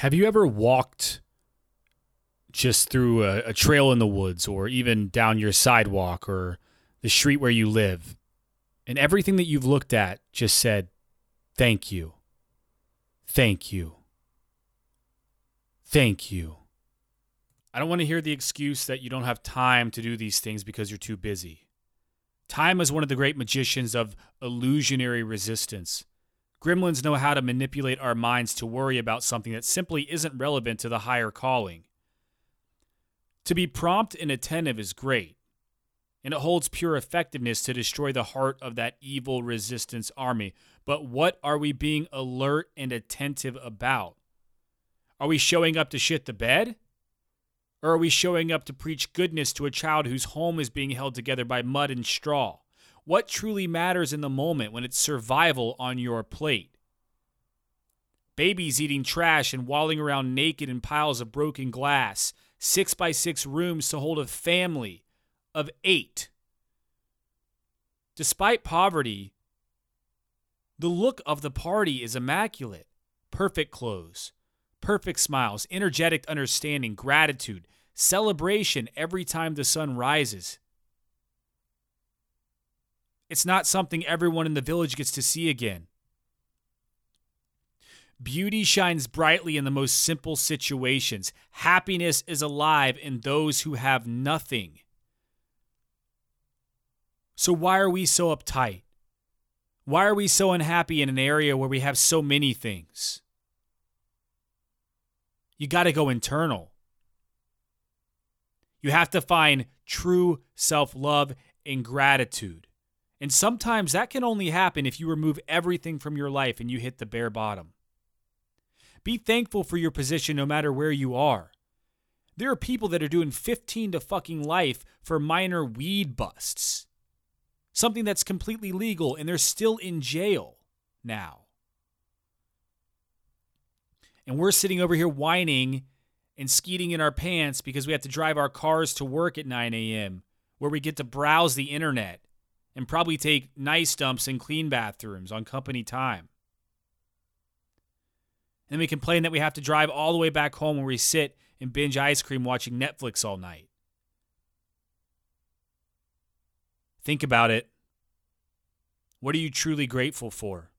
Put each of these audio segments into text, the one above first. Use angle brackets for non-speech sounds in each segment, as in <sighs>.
Have you ever walked just through a, a, trail in the woods or even down your sidewalk or the street where you live and everything that you've looked at just said, Thank you. Thank you. Thank you. I don't want to hear the excuse that you don't have time to do these things because you're too busy. Time is one of the great magicians of illusionary resistance. Gremlins know how to manipulate our minds to worry about something that simply isn't relevant to the higher calling. To be prompt and attentive is great, and it holds pure effectiveness to destroy the heart of that evil resistance army. But what are we being alert and attentive about? Are we showing up to shit the bed? Or are we showing up to preach goodness to a child whose home is being held together by mud and straw? What truly matters in the moment when it's survival on your plate? Babies eating trash and walling around naked in piles of broken glass, six by six rooms to hold a family of eight. Despite poverty, the look of the party is immaculate. Perfect clothes, perfect smiles, energetic understanding, gratitude, celebration every time the sun rises. It's not something everyone in the village gets to see again. Beauty shines brightly in the most simple situations. Happiness is alive in those who have nothing. So, why are we so uptight? Why are we so unhappy in an area where we have so many things? You got to go internal. You have to find true self love and gratitude. And sometimes that can only happen if you remove everything from your life and you hit the bare bottom. Be thankful for your position no matter where you are. There are people that are doing 15 to fucking life for minor weed busts. Something that's completely legal and they're still in jail now. And we're sitting over here whining and skeeting in our pants because we have to drive our cars to work at 9 a.m., where we get to browse the internet and probably take nice dumps and clean bathrooms on company time. And then we complain that we have to drive all the way back home where we sit and binge ice cream watching Netflix all night. Think about it. What are you truly grateful for?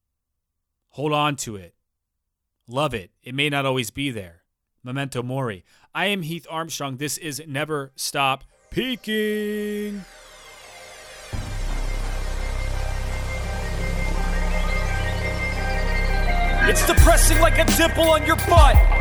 Hold on to it. Love it. It may not always be there. Memento Mori. I am Heath Armstrong. This is Never Stop Peaking. It's depressing like a dimple on your butt.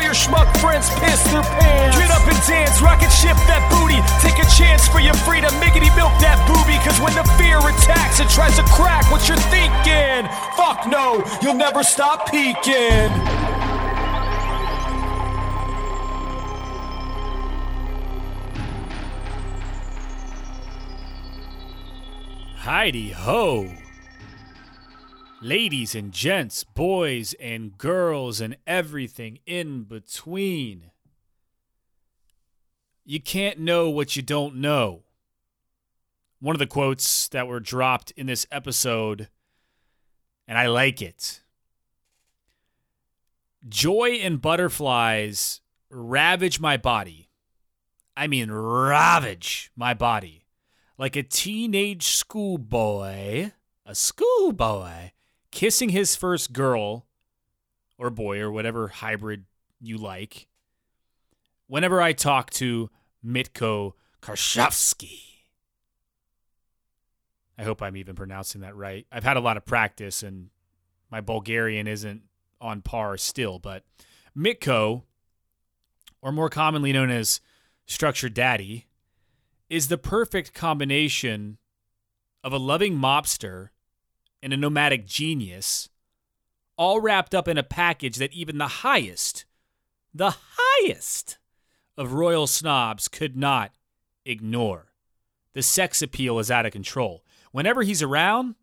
your schmuck friends piss their pants. Get up and dance, rocket ship that booty. Take a chance for your freedom, miggity milk that booby. Cause when the fear attacks, it tries to crack what you're thinking. Fuck no, you'll never stop peaking. Heidi ho! Ladies and gents, boys and girls, and everything in between. You can't know what you don't know. One of the quotes that were dropped in this episode, and I like it. Joy and butterflies ravage my body. I mean, ravage my body. Like a teenage schoolboy, a schoolboy kissing his first girl or boy or whatever hybrid you like whenever I talk to Mitko Karshavsky. I hope I'm even pronouncing that right. I've had a lot of practice and my Bulgarian isn't on par still, but Mitko, or more commonly known as Structured Daddy, is the perfect combination of a loving mobster and a nomadic genius, all wrapped up in a package that even the highest the highest of royal snobs could not ignore. The sex appeal is out of control. Whenever he's around,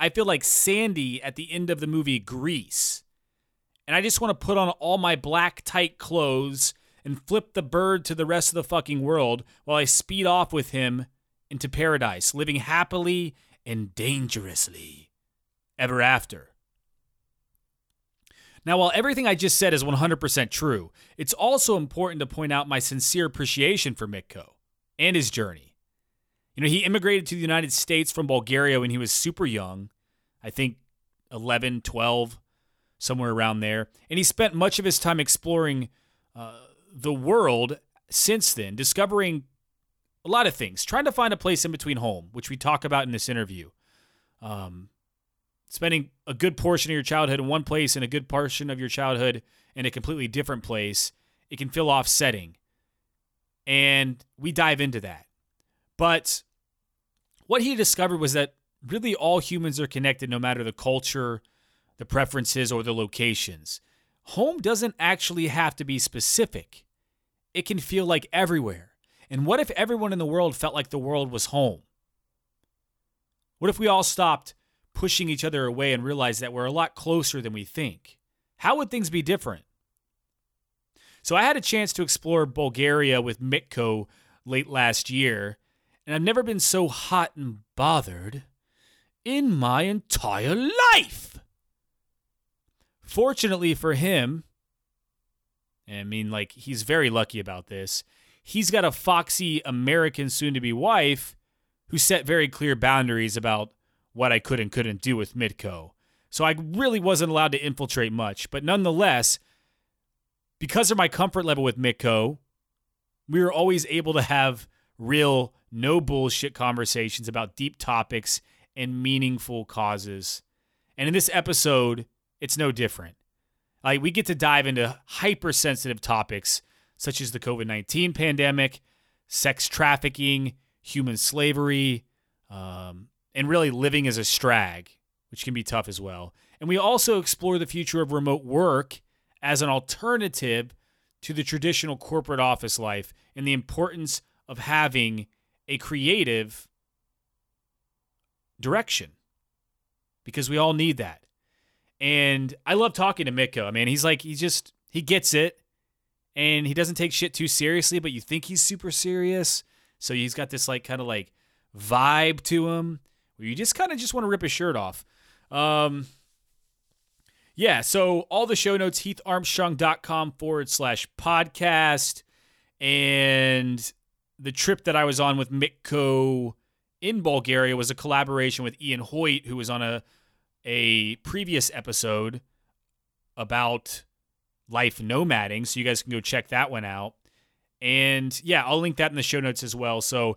I feel like Sandy at the end of the movie Grease. And I just want to put on all my black tight clothes and flip the bird to the rest of the fucking world while I speed off with him into paradise, living happily and dangerously ever after. Now, while everything I just said is 100% true, it's also important to point out my sincere appreciation for Mitko and his journey. You know, he immigrated to the United States from Bulgaria when he was super young, I think 11, 12, somewhere around there. And he spent much of his time exploring uh, the world since then, discovering a lot of things, trying to find a place in between home, which we talk about in this interview. Um, spending a good portion of your childhood in one place and a good portion of your childhood in a completely different place, it can feel offsetting. And we dive into that. But what he discovered was that really all humans are connected no matter the culture, the preferences, or the locations. Home doesn't actually have to be specific, it can feel like everywhere. And what if everyone in the world felt like the world was home? What if we all stopped pushing each other away and realized that we're a lot closer than we think? How would things be different? So I had a chance to explore Bulgaria with Mitko late last year, and I've never been so hot and bothered in my entire life. Fortunately for him, I mean, like, he's very lucky about this. He's got a foxy American soon to be wife who set very clear boundaries about what I could and couldn't do with Mitko. So I really wasn't allowed to infiltrate much. But nonetheless, because of my comfort level with Mitko, we were always able to have real, no bullshit conversations about deep topics and meaningful causes. And in this episode, it's no different. Like we get to dive into hypersensitive topics such as the COVID 19 pandemic, sex trafficking, human slavery, um, and really living as a strag, which can be tough as well. And we also explore the future of remote work as an alternative to the traditional corporate office life and the importance of having a creative direction because we all need that. And I love talking to Mitko. I mean, he's like, he just, he gets it and he doesn't take shit too seriously, but you think he's super serious. So he's got this like kind of like vibe to him where you just kind of just want to rip his shirt off. Um, yeah, so all the show notes, heatharmstrong.com forward slash podcast. And the trip that I was on with Mitko in Bulgaria was a collaboration with Ian Hoyt, who was on a a previous episode about life nomading. So you guys can go check that one out. And yeah, I'll link that in the show notes as well. So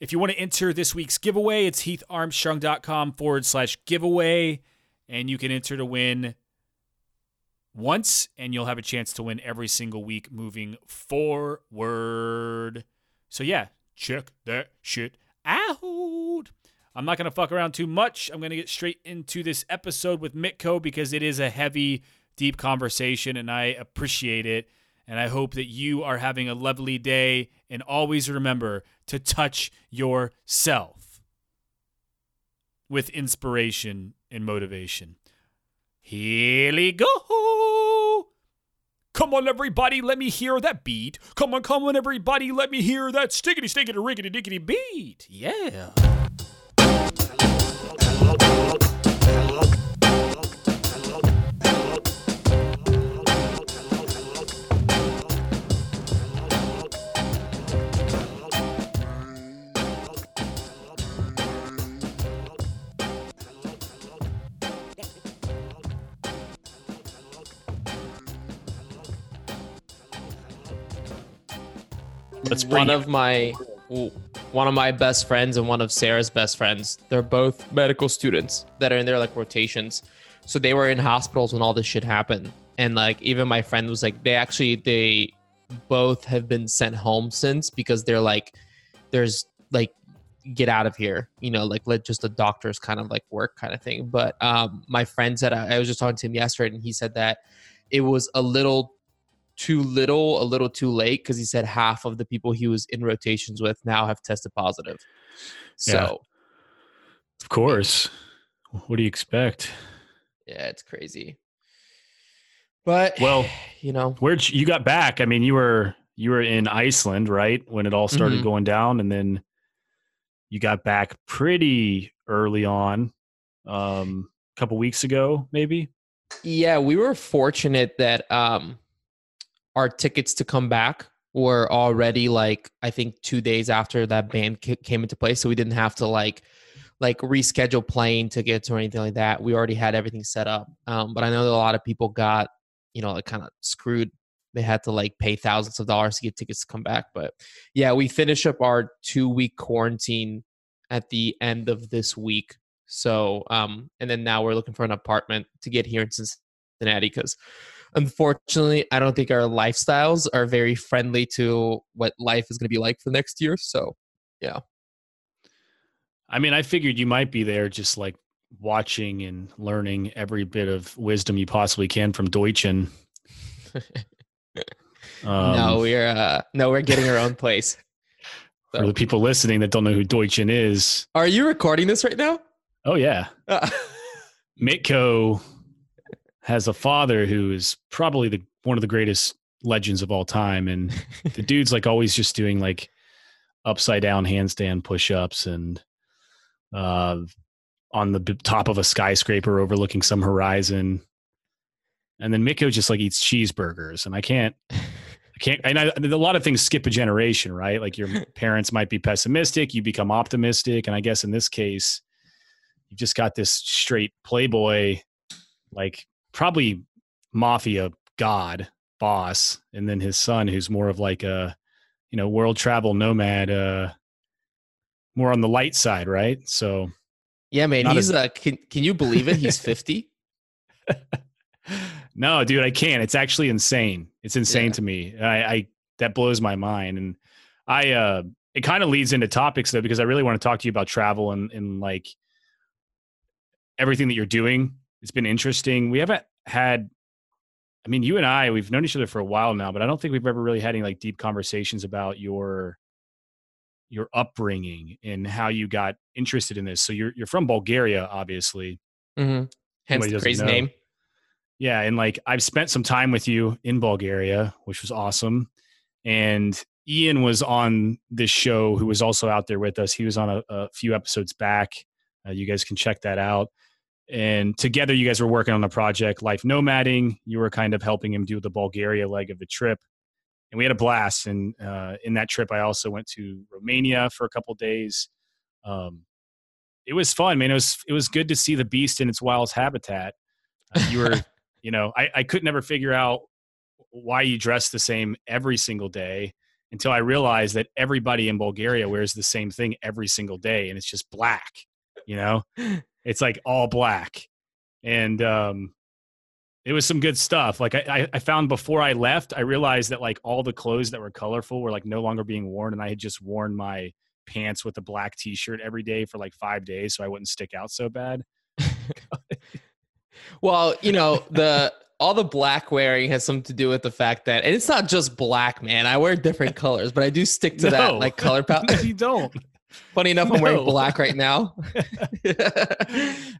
if you want to enter this week's giveaway, it's heatharmstrong.com forward slash giveaway. And you can enter to win once, and you'll have a chance to win every single week moving forward. So yeah, check that shit out. I'm not going to fuck around too much. I'm going to get straight into this episode with Mitko because it is a heavy, deep conversation and I appreciate it. And I hope that you are having a lovely day and always remember to touch yourself with inspiration and motivation. Here we go. Come on, everybody, let me hear that beat. Come on, come on, everybody, let me hear that stickety, stickety, rickety, dickety beat. Yeah. One of my one of my best friends and one of Sarah's best friends. They're both medical students that are in their like rotations. So they were in hospitals when all this shit happened. And like even my friend was like they actually they both have been sent home since because they're like there's like get out of here, you know, like let just the doctors kind of like work kind of thing. But um my friend said I, I was just talking to him yesterday and he said that it was a little too little, a little too late because he said half of the people he was in rotations with now have tested positive. So, Yeah. Of course. What do you expect? yeah, it's crazy. But Well, <sighs> you know, Where'd you, got back? I mean, you were you were in Iceland, right? When it all started Mhm. going down, and then you got back pretty early on, um, a couple weeks ago, maybe. yeah, we were fortunate that um our tickets to come back were already like I think 2 days after that ban came into place so we didn't have to like like reschedule plane tickets or anything like that. We already had everything set up. Um but I know that a lot of people got, you know, like kind of screwed. They had to like pay thousands of dollars to get tickets to come back, but yeah, we finish up our 2 week quarantine at the end of this week. So, um, and then now we're looking for an apartment to get here in Cincinnati because unfortunately, I don't think our lifestyles are very friendly to what life is going to be like for next year. So, yeah. I mean, I figured you might be there, just like watching and learning every bit of wisdom you possibly can from Deutschen. <laughs> Um, no, we're uh, no, we're getting our own place. <laughs> for the people listening that don't know who Deutschen is, Are you recording this right now? oh yeah, <laughs> Mitko has a father who is probably the one of the greatest legends of all time, and <laughs> the dude's like always just doing like upside down handstand push-ups and uh, on the top of a skyscraper overlooking some horizon. And then Mitko just like eats cheeseburgers, and I can't, I can't. And I, a lot of things skip a generation, right? Like your <laughs> parents might be pessimistic, you become optimistic, and I guess in this case, you've just got this straight playboy, like probably mafia god boss, and then his son, who's more of like a, you know, world travel nomad, uh, more on the light side, right? So yeah, man. He's as- uh, can can you believe it? He's fifty. <laughs> <laughs> no, dude, I can't. It's actually insane. It's insane Yeah. to me. I, I that blows my mind. And I uh it kind of leads into topics though, because I really want to talk to you about travel and, and like everything that you're doing. It's been interesting. We haven't had I mean, you and I, we've known each other for a while now, but I don't think we've ever really had any like deep conversations about your your upbringing and how you got interested in this. So you're you're from Bulgaria, obviously. Mm-hmm. Hence the crazy know. name. Yeah, and like I've spent some time with you in Bulgaria, which was awesome. And Ian was on this show, who was also out there with us. He was on a, a few episodes back. Uh, you guys can check that out. And together, you guys were working on a project, Life Nomading. You were kind of helping him do the Bulgaria leg of the trip, and we had a blast. And uh, in that trip, I also went to Romania for a couple days. Um, it was fun, man. It was it was good to see the beast in its wildest habitat. Uh, you were <laughs> you know I, I could never figure out why you dress the same every single day until i realized that everybody in bulgaria wears the same thing every single day and it's just black you know <laughs> it's like all black and um it was some good stuff like I, I found before i left i realized that like all the clothes that were colorful were like no longer being worn and i had just worn my pants with a black t-shirt every day for like five days so i wouldn't stick out so bad <laughs> Well, you know, the all the black wearing has something to do with the fact that and it's not just black, man. I wear different <laughs> colors, but I do stick to No. that like color <laughs> palette. you don't Funny enough, I'm wearing black right now. <laughs>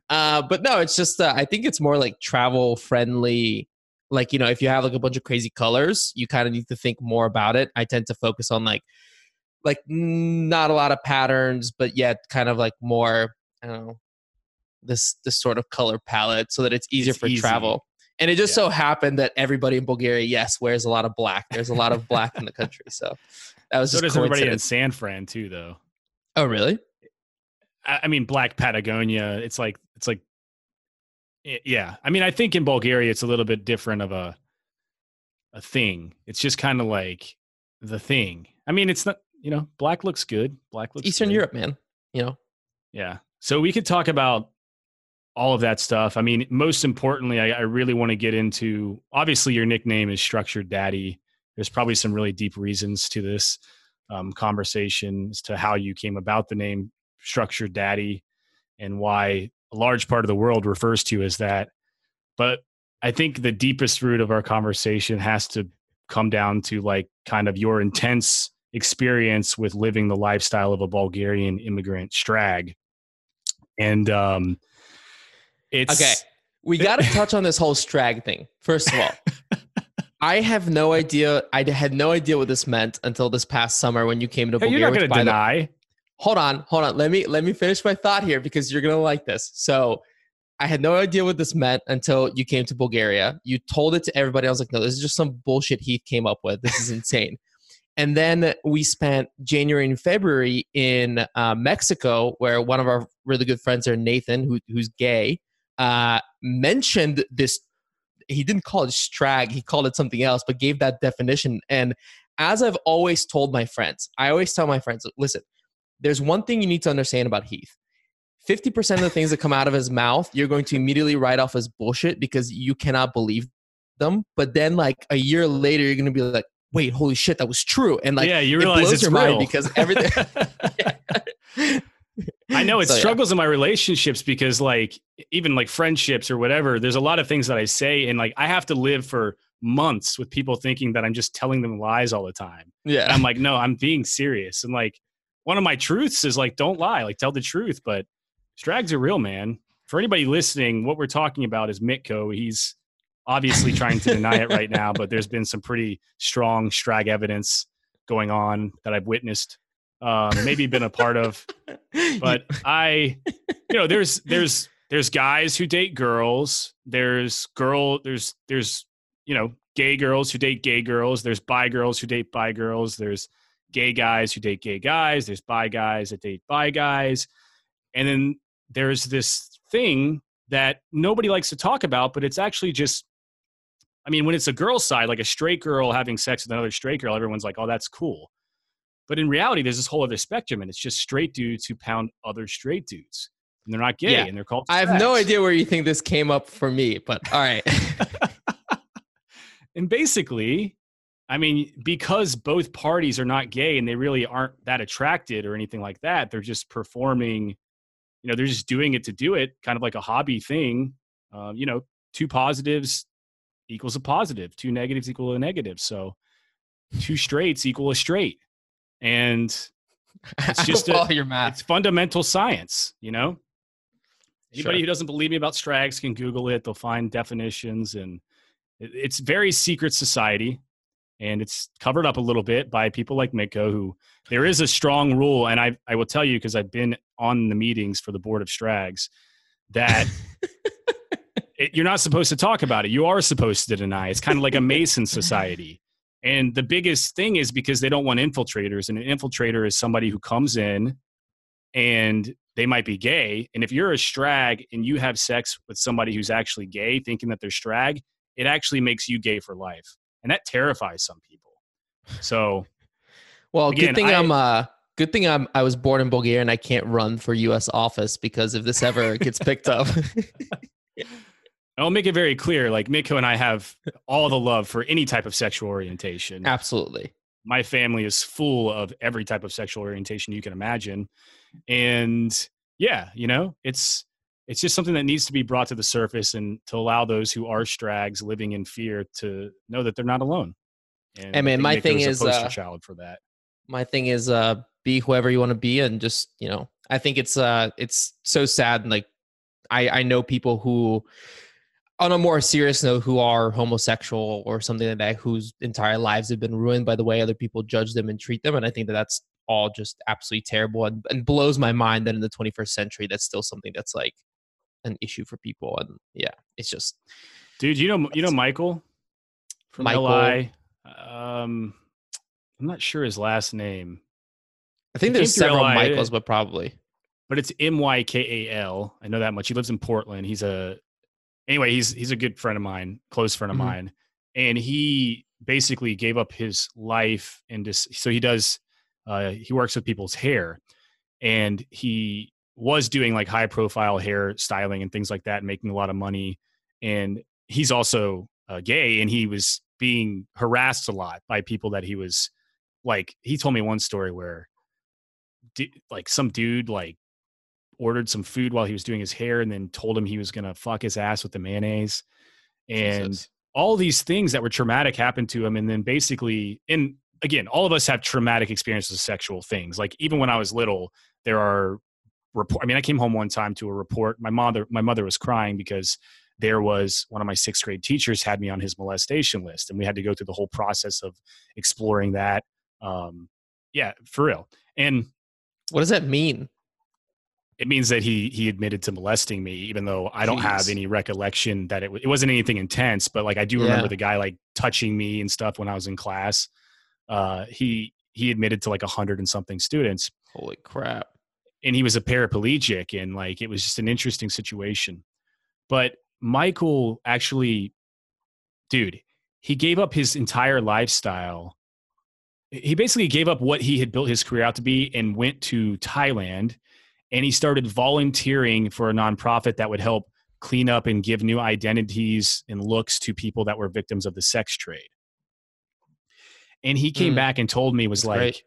uh, but no, it's just uh, I think it's more like travel friendly. Like you know, if you have like a bunch of crazy colors, you kind of need to think more about it. I tend to focus on like like not a lot of patterns, but yet kind of like more I don't know this this sort of color palette so that it's easier It's for easy. travel. And it just Yeah. so happened that everybody in Bulgaria, yes, wears a lot of black. There's a lot of black in the country, so that was so just does everybody in san fran too though Oh, really? I I mean, Black Patagonia. It's like it's like, yeah. I mean, I think in Bulgaria it's a little bit different of a a thing. It's just kind of like the thing. I mean, it's not. You know, black looks good. Black looks Eastern good. Europe, man. You know, Yeah. So we could talk about all of that stuff. I mean, most importantly, I, I really want to get into. Obviously, your nickname is Structured Daddy. There's probably some really deep reasons to this um, conversation as to how you came about the name Structured Daddy and why a large part of the world refers to you as that. But I think the deepest root of our conversation has to come down to like kind of your intense experience with living the lifestyle of a Bulgarian immigrant strag. And um it's Okay. We got to touch on this whole strag thing. First of all, <laughs> I have no idea. I had no idea what this meant until this past summer when you came to Hey, Bulgaria. you're not going to by the- deny. hold on, hold on. Let me let me finish my thought here because you're gonna like this. So I had no idea what this meant until you came to Bulgaria. You told it to everybody. I was like, no, this is just some bullshit Heath came up with. This is <laughs> insane. and then we spent January and February in uh, Mexico, where one of our really good friends there, Nathan, who, who's gay, uh, mentioned this. He didn't call it strag. He called it something else, but gave that definition. And as I've always told my friends, I always tell my friends, listen, there's one thing you need to understand about Heath. 50% of the things that come out of his mouth, you're going to immediately write off as bullshit because you cannot believe them. But then, like a year later, you're going to be like, wait, holy shit, that was true. And like, yeah, you it realize blows it's your real mind because everything. <laughs> <laughs> I know it So, yeah. struggles in my relationships because like even like friendships or whatever, there's a lot of things that I say and like I have to live for months with people thinking that I'm just telling them lies all the time. And Yeah. I'm like, no, I'm being serious. And like one of my truths is like don't lie, like tell the truth, but strags are real, man. For anybody listening, what we're talking about is Mitko. He's obviously trying to deny it right now, but there's been some pretty strong strag evidence going on that I've witnessed, um, maybe been a part of <laughs> but I, you know, there's <laughs> there's there's guys who date girls. There's girl. There's there's you know gay girls who date gay girls. There's bi girls who date bi girls. There's gay guys who date gay guys. There's bi guys that date bi guys, and then there's this thing that nobody likes to talk about, but it's actually just. I mean, when it's a girl's side, like a straight girl having sex with another straight girl, everyone's like, "Oh, that's cool." But in reality, there's this whole other spectrum, and it's just straight dudes who pound other straight dudes, and they're not gay, Yeah. and they're called. I have no idea where you think this came up for me, but all right. <laughs> And basically, I mean, because both parties are not gay and they really aren't that attracted or anything like that, they're just performing. You know, they're just doing it to do it, kind of like a hobby thing. Um, you know, two positives equals a positive, two negatives equal a negative. So, two straights equal a straight, and <laughs> It's just I a- your math. it's fundamental science, you know? Anybody Sure. who doesn't believe me about strags can Google it. They'll find definitions and it's very secret society and it's covered up a little bit by people like Mitko who there is a strong rule. And I, I will tell you, because I've been on the meetings for the board of strags that <laughs> it, you're not supposed to talk about it. You are supposed to deny. It's kind of like a Mason society. And the biggest thing is because they don't want infiltrators. And an infiltrator is somebody who comes in and they might be gay. And if you're a strag and you have sex with somebody who's actually gay, thinking that they're strag, it actually makes you gay for life. And that terrifies some people. So Well, Again, good thing I- I, am uh good thing I'm I was born in Bulgaria and I can't run for US office because if this ever gets picked up. <laughs> I'll make it very clear like Mitko and I have all the love for any type of sexual orientation. Absolutely. my family is full of every type of sexual orientation you can imagine and yeah you know it's it's just something that needs to be brought to the surface and to allow those who are strags living in fear to know that they're not alone and man, think my Miko thing a is, poster uh, child for that My thing is uh be whoever you want to be and just, you know, I think it's uh it's so sad like I I know people who on a more serious note who are homosexual or something like that whose entire lives have been ruined by the way other people judge them and treat them and I think that that's all just absolutely terrible and, and blows my mind that in the 21st century that's still something that's like an issue for people and yeah it's just dude you know you know michael from Michael. li um i'm not sure his last name i think He there's several LI. michaels but probably but it's M Y K A L. I know that much. He lives in Portland. He's a anyway. He's he's a good friend of mine, close friend of Mhm. mine, and he basically gave up his life and just so he does. Uh, he works with people's hair, and he was doing like high profile hair styling and things like that, and making a lot of money. And he's also uh, gay, and he was being harassed a lot by people that he was like. He told me one story where, like, some dude like ordered some food while he was doing his hair and then told him he was gonna fuck his ass with the mayonnaise. And Jesus. all these things that were traumatic happened to him. And then basically and again all of us have traumatic experiences with sexual things. Like even when i was little there are report i mean i came home one time to a report. My mother my mother was crying because there was one of my sixth grade teachers had me on his molestation list and we had to go through the whole process of exploring that. Um yeah for real. And what does that mean it means that he he admitted to molesting me even though i don't Jeez. have any recollection that it, it wasn't anything intense but like i do remember yeah. the guy like touching me and stuff when i was in class. Uh he he admitted to like a hundred and something students. Holy crap. And he was a paraplegic and like it was just an interesting situation. But michael actually dude he gave up his entire lifestyle. He basically gave up what he had built his career out to be and went to thailand and he started volunteering for a nonprofit that would help clean up and give new identities and looks to people that were victims of the sex trade. And he came mm. back and told me was That's like, great.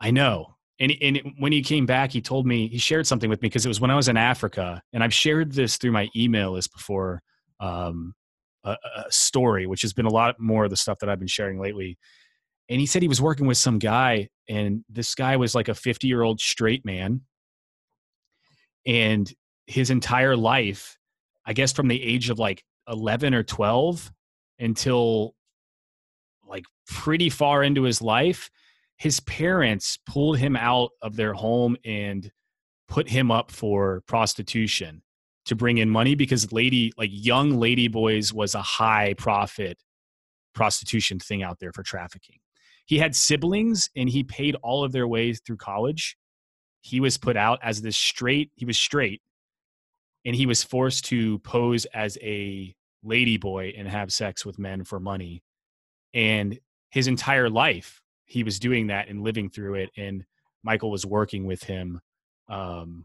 I know. And, and when he came back, he told me he shared something with me because it was when I was in Africa, and I've shared this through my email list before. Um, a, a story, which has been a lot more of the stuff that I've been sharing lately. And he said he was working with some guy, and this guy was like a 50 year old straight man and his entire life i guess from the age of like 11 or 12 until like pretty far into his life his parents pulled him out of their home and put him up for prostitution to bring in money because lady like young lady boys was a high profit prostitution thing out there for trafficking. He had siblings and he paid all of their way through college he was put out as this straight he was straight and he was forced to pose as a lady boy and have sex with men for money. And his entire life he was doing that and living through it and michael was working with him um,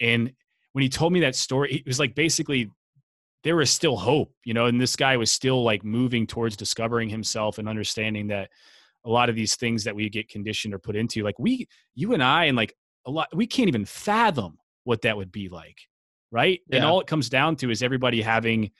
and when he told me that story it was like basically there was still hope you know and this guy was still like moving towards discovering himself and understanding that a lot of these things that we get conditioned or put into like we you and i and like a lot we can't even fathom what that would be like right? Yeah. and all it comes down to is everybody having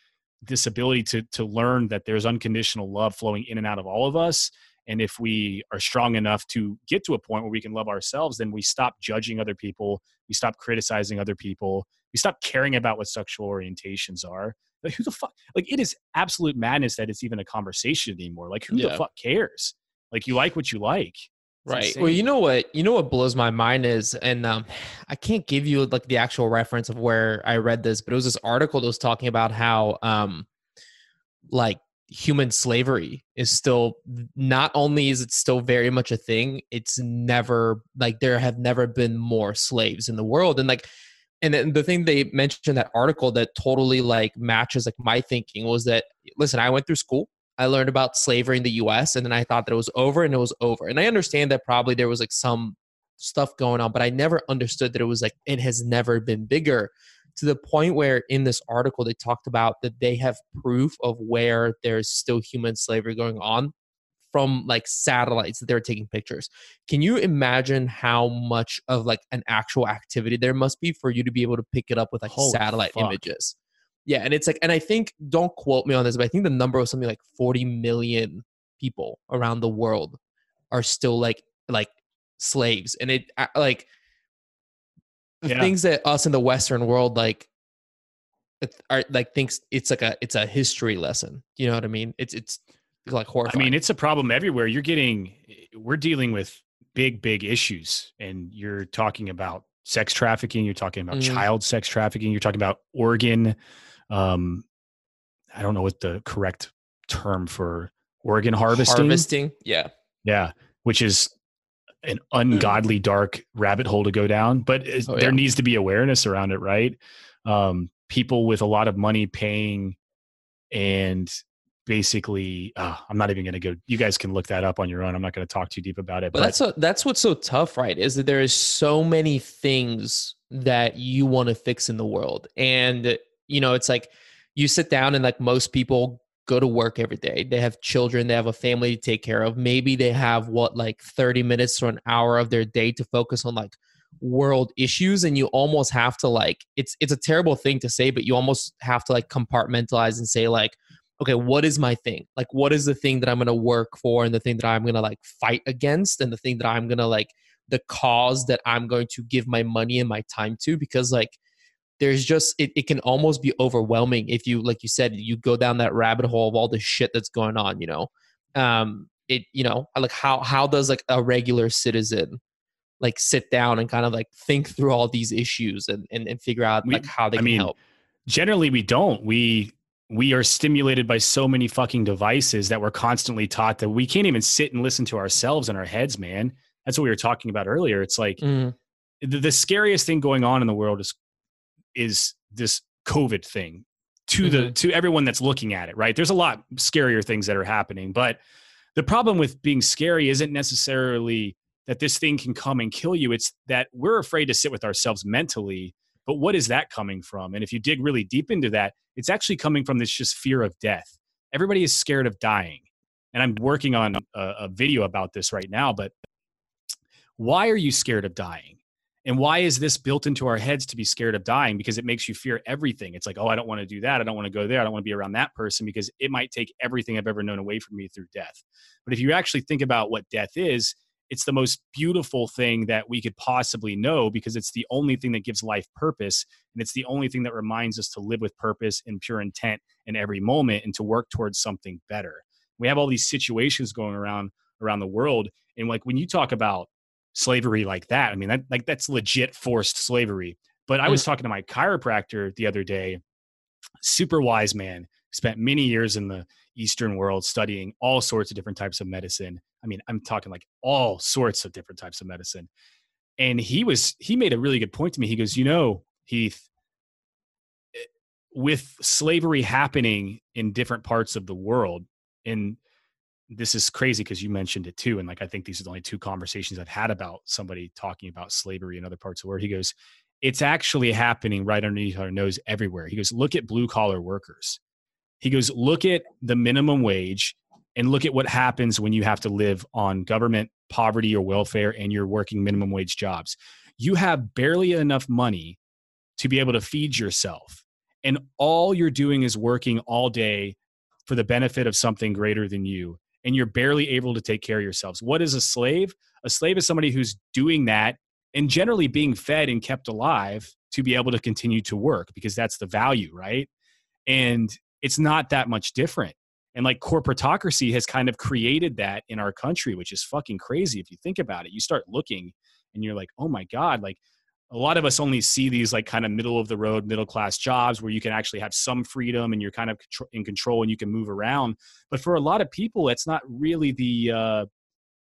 this ability to to learn that there's unconditional love flowing in and out of all of us and if we are strong enough to get to a point where we can love ourselves then we stop judging other people we stop criticizing other people we stop caring about what sexual orientations are. Like who the fuck like it is absolute madness that it's even a conversation anymore. Like who yeah. the fuck cares? Like you like what you like right insane. well you know what you know what blows my mind is and um, i can't give you like the actual reference of where i read this but it was this article that was talking about how um like human slavery is still not only is it still very much a thing it's never like there have never been more slaves in the world and like and then the thing they mentioned in that article that totally like matches like my thinking was that listen i went through school I learned about slavery in the US and then I thought that it was over and it was over. And I understand that probably there was like some stuff going on, but I never understood that it was like it has never been bigger to the point where in this article they talked about that they have proof of where there's still human slavery going on from like satellites that they're taking pictures. Can you imagine how much of like an actual activity there must be for you to be able to pick it up with like Holy satellite fuck. images? Yeah, and it's like, and I think, don't quote me on this, but I think the number was something like 40 million people around the world are still like like slaves, and it like the yeah. things that us in the Western world like are like thinks it's like a it's a history lesson. You know what I mean? It's it's like horrifying. I mean, it's a problem everywhere. You're getting, we're dealing with big big issues, and you're talking about sex trafficking. You're talking about mm-hmm. child sex trafficking. You're talking about organ um, I don't know what the correct term for organ harvesting. Harvesting, yeah, yeah, which is an ungodly dark rabbit hole to go down. But oh, there needs to be awareness around it, right? Um, people with a lot of money paying and basically uh, i'm not even going to go you guys can look that up on your own i'm not going to talk too deep about it but, but that's a, that's what's so tough right is that there is so many things that you want to fix in the world and you know, it's like you sit down and like most people go to work every day. They have children, they have a family to take care of. Maybe they have what like 30 minutes or an hour of their day to focus on like world issues and you almost have to like it's it's a terrible thing to say but you almost have to like compartmentalize and say like okay, what is my thing? Like, what is the thing that I'm gonna work for, and the thing that I'm gonna like fight against, and the thing that I'm gonna like the cause that I'm going to give my money and my time to? Because like there's just it, it can almost be overwhelming if you like you said you go down that rabbit hole of all the shit that's going on you know? Um it you know like how how does like a regular citizen like sit down and kind of like think through all these issues and and, and figure out We- like how they I can mean, help? generally we don't. We we are stimulated by so many fucking devices that we're constantly taught that we can't even sit and listen to ourselves in our heads man. That's what we were talking about earlier. It's like Mhm. the, the scariest thing going on in the world is is this covid thing to the mm-hmm. to everyone that's looking at it right? There's a lot scarier things that are happening but the problem with being scary isn't necessarily that this thing can come and kill you. It's that we're afraid to sit with ourselves mentally but what is that coming from? And if you dig really deep into that it's actually coming from this just fear of death. Everybody is scared of dying. And i'm working on a, a video about this right now but why are you scared of dying and why is this built into our heads to be scared of dying? Because it makes you fear everything. It's like oh i don't want to do that. I don't want to go there. I don't want to be around that person because it might take everything i've ever known away from me through death. But if you actually think about what death is it's the most beautiful thing that we could possibly know because it's the only thing that gives life purpose and it's the only thing that reminds us to live with purpose and pure intent in every moment and to work towards something better. We have all these situations going around around the world and like when you talk about slavery like that. I mean that like that's legit forced slavery. But i was talking to my chiropractor the other day super wise man spent many years in the eastern world studying all sorts of different types of medicine. I mean i'm talking like all sorts of different types of medicine. And he was he made a really good point to me. He goes you know heath eh, with slavery happening in different parts of the world and this is crazy because you mentioned it too and like i think these are the only two conversations i've had about somebody talking about slavery in other parts of the world. He goes it's actually happening right underneath our nose everywhere. He goes look at blue collar workers. He goes look at the minimum wage and look at what happens when you have to live on government poverty or welfare and you're working minimum wage jobs. You have barely enough money to be able to feed yourself and all you're doing is working all day for the benefit of something greater than you and you're barely able to take care of yourselves. What is a slave? A slave is somebody who's doing that and generally being fed and kept alive to be able to continue to work because that's the value right? And it's not that much different. And like corporatocracy has kind of created that in our country which is fucking crazy if you think about it. You start looking and you're like oh my god like a lot of us only see these like kind of middle of the road middle class jobs where you can actually have some freedom and you're kind of in control and you can move around. But for a lot of people it's not really the uh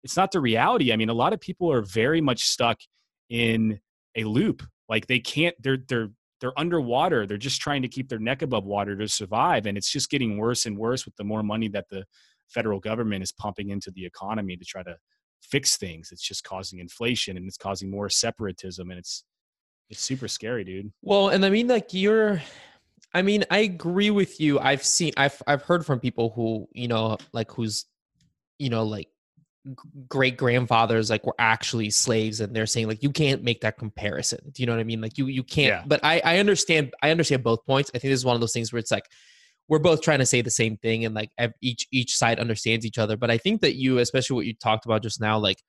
it's not the reality. I mean a lot of people are very much stuck in a loop. Like they can't they're they're they're underwater. They're just trying to keep their neck above water to survive and it's just getting worse and worse with the more money that the federal government is pumping into the economy to try to fix things. It's just causing inflation and it's causing more separatism and it's it's super scary dude Well, and I mean, like you're, I mean, I agree with you. I've seen, I've, I've heard from people who, you know, like who's, you know, like great grandfathers like were actually slaves, and they're saying like you can't make that comparison. Do you know what I mean? Like you, you can't. Yeah. But I, I understand. I understand both points. I think this is one of those things where it's like we're both trying to say the same thing, and like each each side understands each other. But I think that you, especially what you talked about just now, like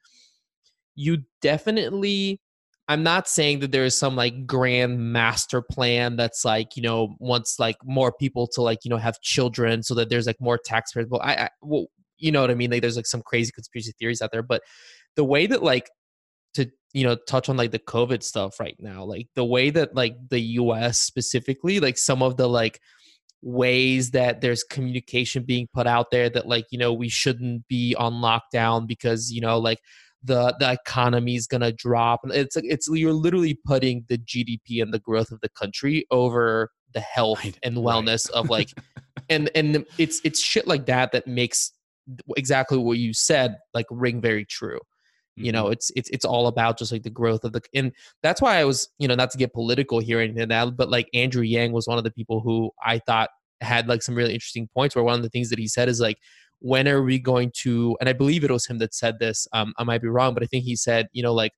you definitely I'm not saying that there is some like grand master plan that's like, you know, wants like more people to like, you know, have children so that there's like more taxpayers. Well, I, I well, you know what I mean? Like there's like some crazy conspiracy theories out there, but the way that like to, you know, touch on like the COVID stuff right now, like the way that like the US specifically, like some of the like ways that there's communication being put out there that like, you know, we shouldn't be on lockdown because, you know, like the the economy is gonna drop. And It's it's you're literally putting the GDP and the growth of the country over the health Right, and right. wellness of like, <laughs> and and it's it's shit like that that makes exactly what you said like ring very true. You know, mm-hmm. it's it's it's all about just like the growth of the and that's why I was you know not to get political here and that, but like Andrew Yang was one of the people who I thought had like some really interesting points. Where one of the things that he said is like when are we going to and i believe it was him that said this um, i might be wrong but i think he said you know like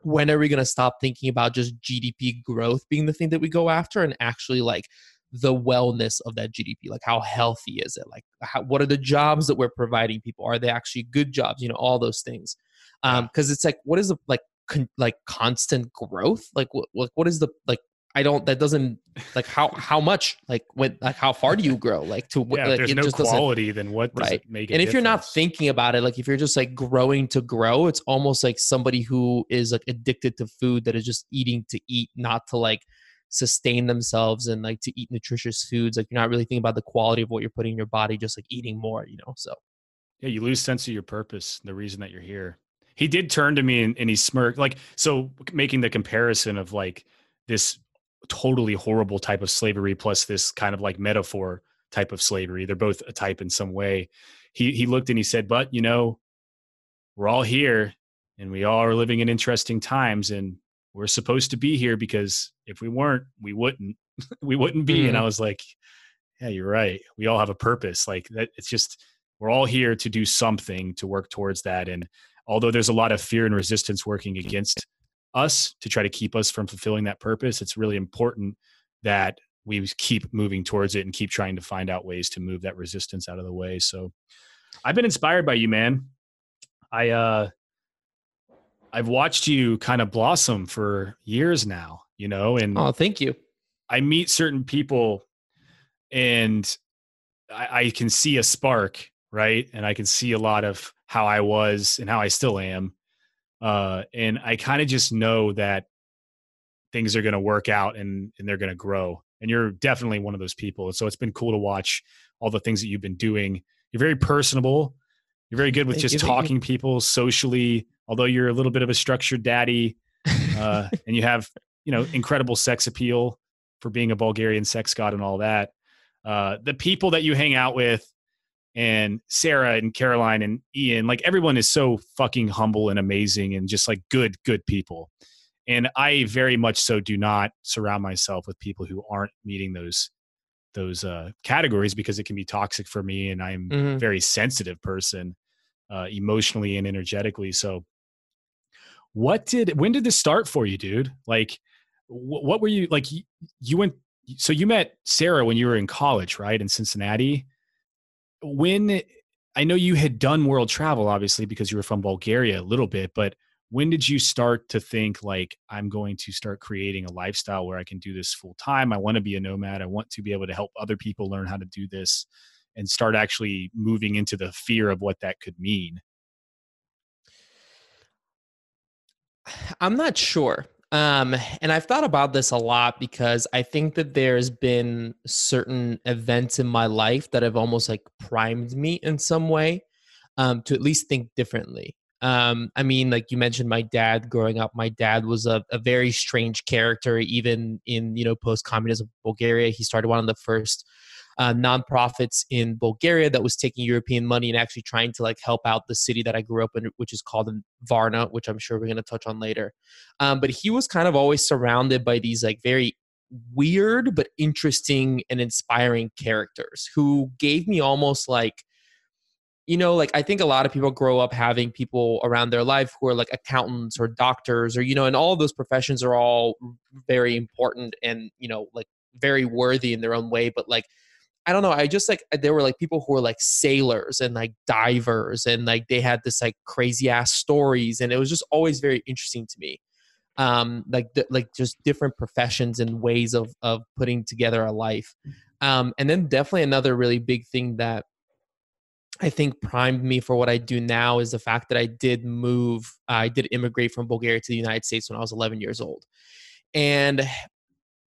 when are we going to stop thinking about just gdp growth being the thing that we go after and actually like the wellness of that GDP. Like how healthy is it? Like how, what are the jobs that we're providing people? Are they actually good jobs? You know, all those things. Um, because it's like what is the like con- like constant growth? Like what like what is the like I don't that doesn't like how how much like when like how far do you grow? Like to yeah, like if there's no quality then what does right. it make and if you're not thinking about it like if you're just like growing to grow it's almost like somebody who is like addicted to food that is just eating to eat not to like sustain themselves and like to eat nutritious foods. Like you're not really thinking about the quality of what you're putting in your body just like eating more you know so. Yeah you lose sense of your purpose the reason that you're here. He did turn to me and, and he smirked like so making the comparison of like this totally horrible type of slavery plus this kind of like metaphor type of slavery. They're both a type in some way. He he looked and he said but you know we're all here and we all are living in interesting times and we're supposed to be here because if we weren't we wouldn't <laughs> we wouldn't be. And mm-hmm. i was like yeah you're right. We all have a purpose. Like that it's just we're all here to do something to work towards that. And although there's a lot of fear and resistance working mm-hmm. against us to try to keep us from fulfilling that purpose it's really important that we keep moving towards it and keep trying to find out ways to move that resistance out of the way. So i've been inspired by you man. I uh i've watched you kind of blossom for years now you know and oh thank you. I meet certain people and I, I can see a spark right? And i can see a lot of how i was and how i still am uh, and I kind of just know that things are going to work out and and they're going to grow. And you're definitely one of those people. So it's been cool to watch all the things that you've been doing. You're very personable. You're very good with just you, thank you. talking people socially. Although you're a little bit of a structured daddy, uh, <laughs> and you have you know incredible sex appeal for being a Bulgarian sex god and all that. Uh, the people that you hang out with and Sarah and Caroline and Ian, like everyone is so fucking humble and amazing and just like good, good people. And I very much so do not surround myself with people who aren't meeting those those uh, categories because it can be toxic for me, and I'm Mhm. a very sensitive person, uh, emotionally and energetically. So, what did when did this start for you, dude? Like, wh- what were you like? You, you went so you met Sarah when you were in college, right, in Cincinnati when eh, I know you had done world travel, obviously, because you were from Bulgaria a little bit, but when did you start to think like I'm going to start creating a lifestyle where I can do this full time? I want to be a nomad. I want to be able to help other people learn how to do this and start actually moving into the fear of what that could mean. <sighs> I'm not sure. Um, and I've thought about this a lot because I think that there's been certain events in my life that have almost like primed me in some way um, to at least think differently. Um, I mean, like you mentioned, my dad growing up, my dad was a, a very strange character, even in, you know, post communism Bulgaria. He started one of the first uh, nonprofits in Bulgaria that was taking European money and actually trying to like help out the city that I grew up in, which is called Varna, which I'm sure we're going to touch on later. Um, but he was kind of always surrounded by these like very weird but interesting and inspiring characters who gave me almost like you know like i think a lot of people grow up having people around their life who are like accountants or doctors or you know and all those professions are all very important and you know like very worthy in their own way but like I don't know. I just like there were like people who were like sailors and like divers and like they had this like crazy ass stories and it was just always very interesting to me. Um, like th- like just different professions and ways of of putting together a life. Um, and then definitely another really big thing that I think primed me for what I do now is the fact that I did move. I did immigrate from Bulgaria to the United States when I was 11 years old, and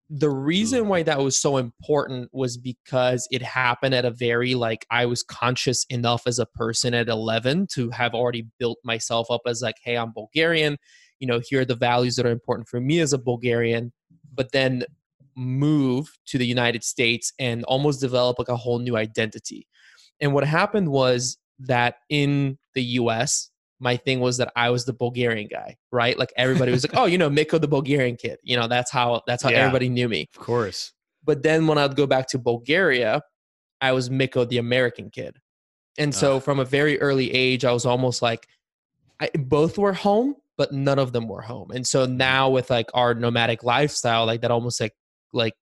the reason mm. why that was so important was because it happened at a very like I was conscious enough as a person at 11 to have already built myself up as like hey I'm Bulgarian. You know here are the values that are important for me as a Bulgarian. But then move to the United States and almost develop like a whole new identity. And what happened was that in the US my thing was that I was the Bulgarian guy, right? Like everybody was like, "Oh, you know, Mitko the Bulgarian kid." You know, that's how that's how Yeah. everybody knew me. Of course. But then when I'd go back to Bulgaria, I was Mitko the American kid. And so from a very early age, I was almost like I, both were home, but none of them were home. And so now with like our nomadic lifestyle, like that almost like like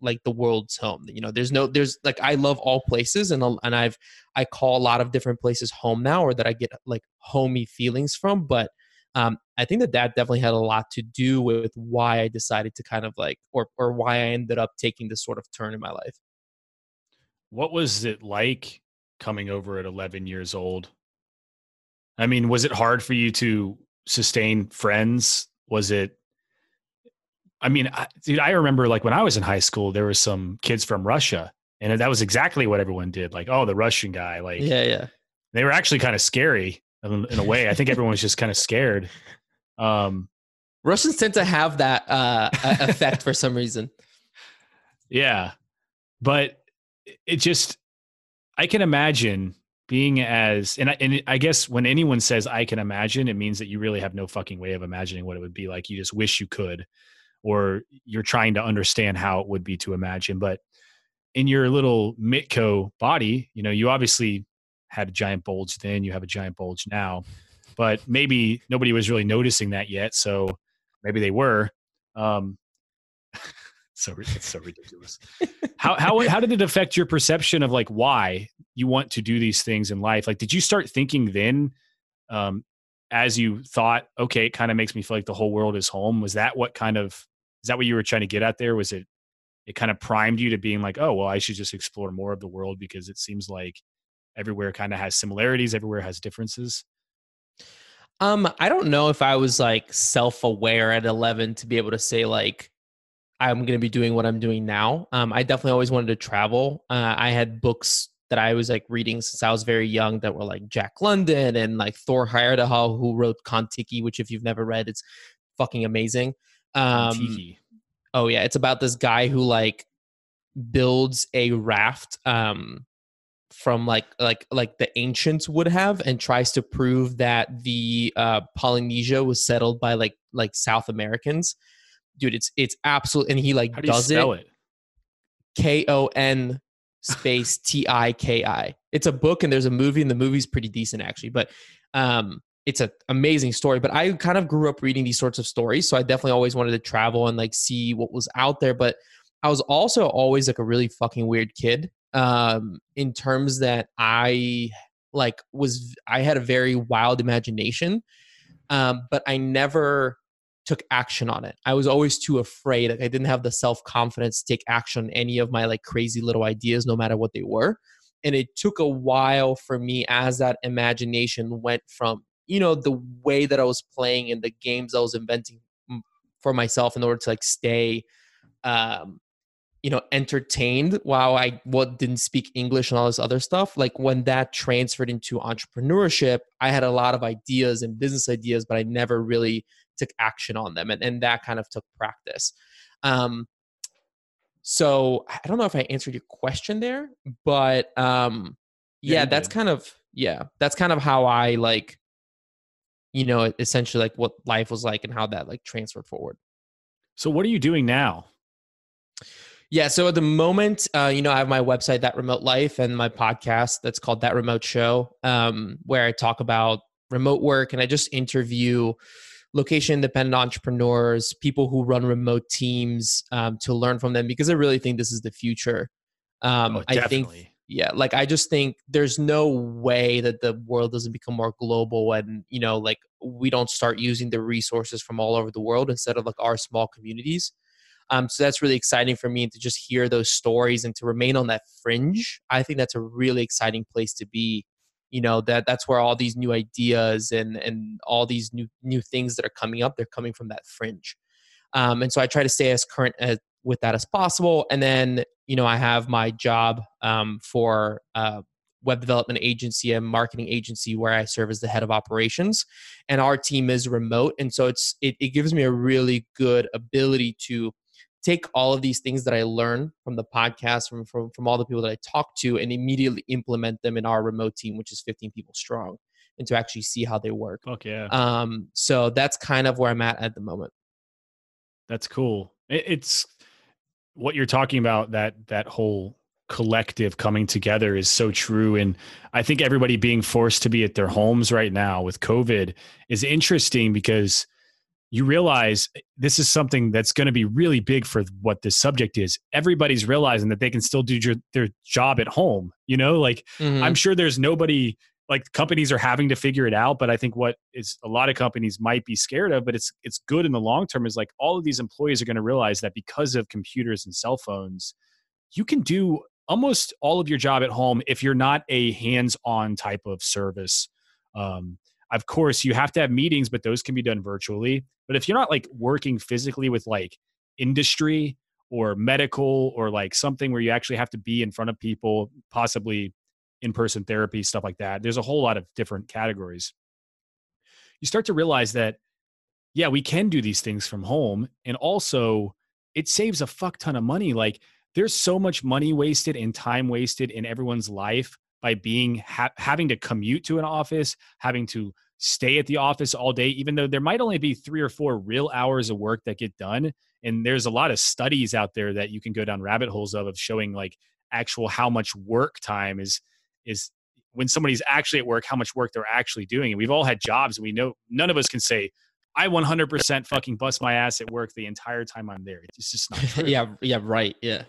like the world's home. You know, there's no there's like I love all places and and I've I call a lot of different places home now or that I get like homey feelings from, but um, I think that that definitely had a lot to do with why I decided to kind of like or or why I ended up taking this sort of turn in my life. What was it like coming over at 11 years old? I mean, was it hard for you to sustain friends? Was it I mean, I, dude, I remember like when I was in high school, there were some kids from Russia, and that was exactly what everyone did. Like, oh, the Russian guy. Like, yeah, yeah. They were actually kind of scary in, in a way. I think everyone was just kind of <laughs> scared. Um, Russians tend to have that uh, effect for some reason. Yeah, but it just I can imagine being as and I, and I guess when anyone says I can imagine, it means that you really have no fucking way of imagining what it would be like. You just wish you could or you're trying to understand how it would be to imagine. But in your little Mitko body, you know, you obviously had a giant bulge then, you have a giant bulge now, but maybe nobody was really noticing that yet. So maybe they were. Um, <laughs> so it's so ridiculous. how how how did it affect your perception of like why you want to do these things in life? Like, did you start thinking then, um, as you thought, okay, it kind of makes me feel like the whole world is home? Was that what kind of is that what you were trying to get at there? Was it it kind of primed you to being like, oh well, I should just explore more of the world because it seems like everywhere kind of has similarities, everywhere has differences. Um, I don't know if I was like self-aware at 11 to be able to say like I'm going to be doing what I'm doing now. Um, I definitely always wanted to travel. Uh, I had books that I was like reading since I was very young that were like Jack London and like Thor Heyerdahl, who wrote Kon-Tiki, which if you've never read, it's fucking amazing. Um, oh yeah, it's about this guy who like builds a raft um, from like like like the ancients would have and tries to prove that the uh, Polynesia was settled by like like South Americans. Dude, it's it's absolute and he like do does it, it. K O N space T I K I. It's a book and there's a movie and the movie's pretty decent actually, but um it's an amazing story. But I kind of grew up reading these sorts of stories, so I definitely always wanted to travel and like see what was out there. But I was also always like a really fucking weird kid, um, in terms that I like was I had a very wild imagination, um, but I never took action on it. I was always too afraid. Like I didn't have the self confidence to take action on any of my like crazy little ideas, no matter what they were. And it took a while for me as that imagination went from you know the way that i was playing and the games i was inventing for myself in order to like stay um you know entertained while i what didn't speak english and all this other stuff like when that transferred into entrepreneurship i had a lot of ideas and business ideas but i never really took action on them and, and that kind of took practice. Um so i don't know if i answered your question there but um yeah, yeah that's kind of yeah that's kind of how i like you know, essentially like what life was like and how that like transferred forward. So what are you doing now? Yeah, so at the moment, uh, you know, I have my website, That Remote Life, and my podcast that's called That Remote Show, um, where I talk about remote work and I just interview location independent entrepreneurs, people who run remote teams um, to learn from them because I really think this is the future. Um, oh, I think yeah like i just think there's no way that the world doesn't become more global and you know like we don't start using the resources from all over the world instead of like our small communities. Um, so that's really exciting for me to just hear those stories and to remain on that fringe. I think that's a really exciting place to be. You know that that's where all these new ideas and and all these new new things that are coming up they're coming from that fringe. Um, and so i try to stay as current as, with that as possible and then you know, I have my job um, for a web development agency, a marketing agency where I serve as the head of operations, and our team is remote, and so it's it, it gives me a really good ability to take all of these things that I learn from the podcast, from, from from all the people that I talk to, and immediately implement them in our remote team, which is 15 people strong, and to actually see how they work. Okay. Yeah. Um. So that's kind of where I'm at at the moment. That's cool. It's what you're talking about that that whole collective coming together is so true and i think everybody being forced to be at their homes right now with covid is interesting because you realize this is something that's going to be really big for what this subject is. Everybody's realizing that they can still do your, their job at home. You know, like Mhm. I'm sure there's nobody like companies are having to figure it out. But I think what is a lot of companies might be scared of, but it's it's good in the long term is like all of these employees are going to realize that because of computers and cell phones, you can do almost all of your job at home if you're not a hands-on type of service. Um, of course, you have to have meetings, but those can be done virtually. But if you're not like working physically with like industry or medical or like something where you actually have to be in front of people, possibly in person therapy, stuff like that, there's a whole lot of different categories. You start to realize that, yeah, we can do these things from home. And also, it saves a fuck ton of money. Like, there's so much money wasted and time wasted in everyone's life by being ha- having to commute to an office, having to stay at the office all day, even though there might only be three or four real hours of work that get done. And there's a lot of studies out there that you can go down rabbit holes of of showing like actual how much work time is is when somebody's actually at work, how much work they're actually doing. And we've all had jobs, and we know none of us can say, I 100% fucking bust my ass at work the entire time I'm there. It's just not <laughs> true yeah, yeah, right. Yeah.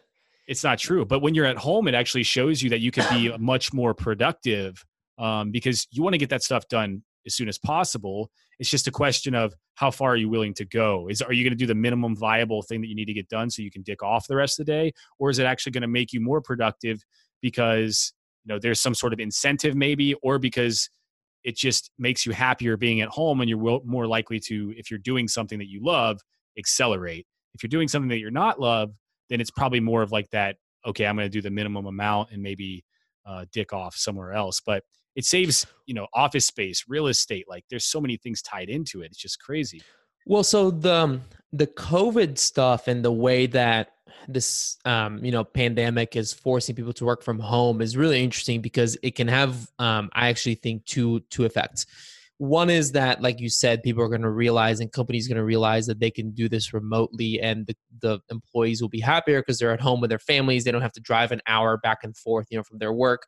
it's not true. But when you're at home, it actually shows you that you can be <clears throat> much more productive um, because you want to get that stuff done as soon as possible. It's just a question of how far are you willing to go? Is are you going to do the minimum viable thing that you need to get done so you can dick off the rest of the day, or is it actually going to make you more productive because you know there's some sort of incentive maybe, or because it just makes you happier being at home and you're more likely to if you're doing something that you love accelerate. If you're doing something that you're not love, then it's probably more of like that okay i'm going to do the minimum amount and maybe uh, dick off somewhere else. But it saves you know office space real estate like there's so many things tied into it. It's just crazy Well, so the um, the COVID stuff and the way that this um, you know pandemic is forcing people to work from home is really interesting because it can have um, I actually think two two effects. One is that, like you said, people are going to realize and companies going to realize that they can do this remotely, and the, the employees will be happier because they're at home with their families. They don't have to drive an hour back and forth, you know, from their work.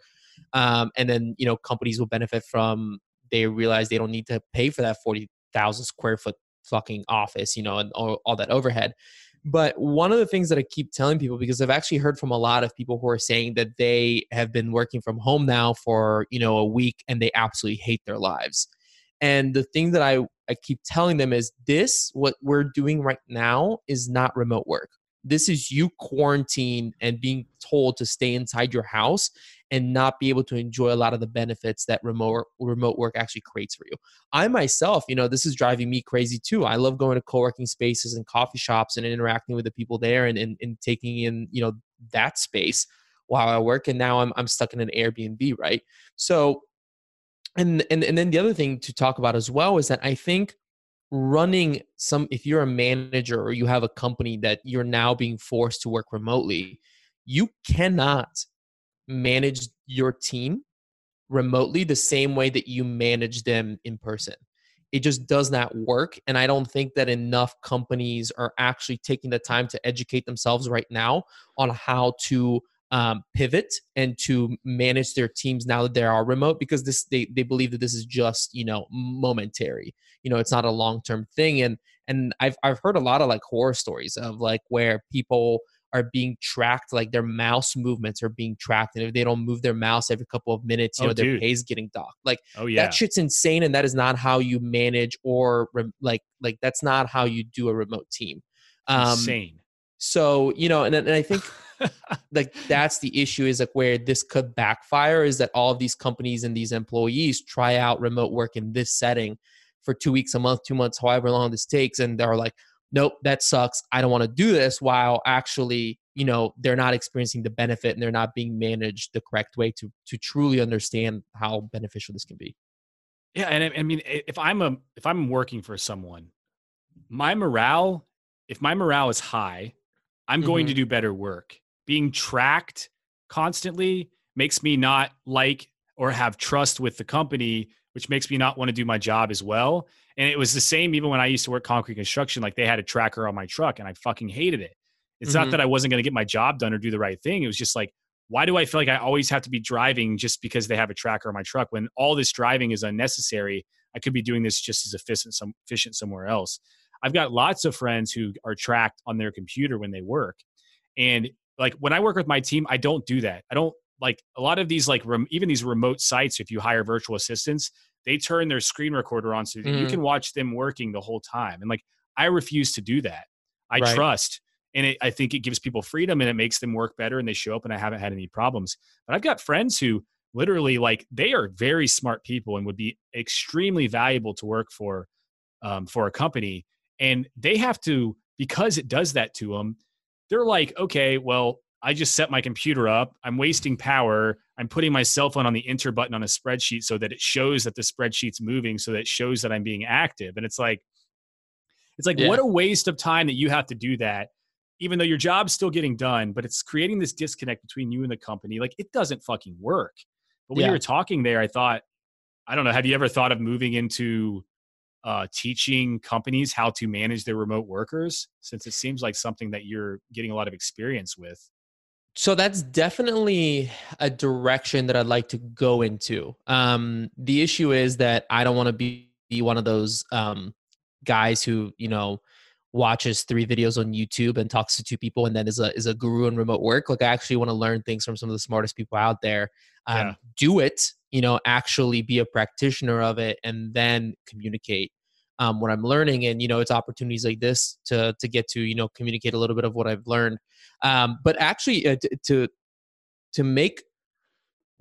Um, and then you know companies will benefit from they realize they don't need to pay for that forty thousand square foot fucking office, you know, and all, all that overhead. But one of the things that I keep telling people, because I've actually heard from a lot of people who are saying that they have been working from home now for, you know, a week and they absolutely hate their lives. And the thing that I, I keep telling them is this, what we're doing right now is not remote work. This is you quarantined and being told to stay inside your house and not be able to enjoy a lot of the benefits that remote remote work actually creates for you. I myself, you know, this is driving me crazy too. I love going to co-working spaces and coffee shops and interacting with the people there and, and, and taking in, you know, that space while I work. And now I'm I'm stuck in an Airbnb, right? So and and and then the other thing to talk about as well is that I think running some if you're a manager or you have a company that you're now being forced to work remotely, you cannot manage your team remotely the same way that you manage them in person. It just does not work. And I don't think that enough companies are actually taking the time to educate themselves right now on how to um, pivot and to manage their teams now that they are remote because this they, they believe that this is just you know momentary. You know it's not a long-term thing. And and I've, I've heard a lot of like horror stories of like where people are being tracked like their mouse movements are being tracked. And if they don't move their mouse every couple of minutes you Oh, know their dude. pay is getting docked. Like oh yeah. that shit's insane and that is not how you manage or rem- like like that's not how you do a remote team. Um insane. so you know and, and i think like that's the issue is like where this could backfire is that all of these companies and these employees try out remote work in this setting for two weeks a month two months however long this takes and they're like nope that sucks. I don't want to do this while actually you know they're not experiencing the benefit and they're not being managed the correct way to to truly understand how beneficial this can be. Yeah, and I, I mean, if I'm a if I'm working for someone, my morale, if my morale is high, I'm going to mm-hmm. do better work. Being tracked constantly makes me not like or have trust with the company, which makes me not want to do my job as well. And it was the same even when I used to work concrete construction. Like they had a tracker on my truck, and I fucking hated it. It's not Mhm. that I wasn't going to get my job done or do the right thing. It was just like, why do I feel like I always have to be driving just because they have a tracker on my truck when all this driving is unnecessary? I could be doing this just as efficient, some, efficient somewhere else. I've got lots of friends who are tracked on their computer when they work. And like when I work with my team, I don't do that. I don't like a lot of these, like rem- even these remote sites, if you hire virtual assistants, they turn their screen recorder on so mm-hmm. you can watch them working the whole time. And like, I refuse to do that. I right. trust and it, I think it gives people freedom and it makes them work better and they show up and I haven't had any problems. But I've got friends who literally like they are very smart people and would be extremely valuable to work for um, for a company and they have to because it does that to them they're like okay well i just set my computer up. I'm wasting power. I'm putting my cell phone on the enter button on a spreadsheet so that it shows that the spreadsheet's moving so that it shows that i'm being active. And it's like it's like yeah. what a waste of time that you have to do that even though your job's still getting done but it's creating this disconnect between you and the company. Like it doesn't fucking work. But when yeah. you were talking there, I thought, I don't know, have you ever thought of moving into uh, teaching companies how to manage their remote workers? Since it seems like something that you're getting a lot of experience with. So that's definitely a direction that I'd like to go into. Um, the issue is that I don't want to be, be one of those um, guys who, you know, watches three videos on YouTube and talks to two people and then is a is a guru in remote work. Like I actually want to learn things from some of the smartest people out there. Um, yeah. Do it, you know, actually be a practitioner of it, and then communicate um, what I'm learning. And you know, it's opportunities like this to to get to you know communicate a little bit of what I've learned. Um, but actually, uh, to to make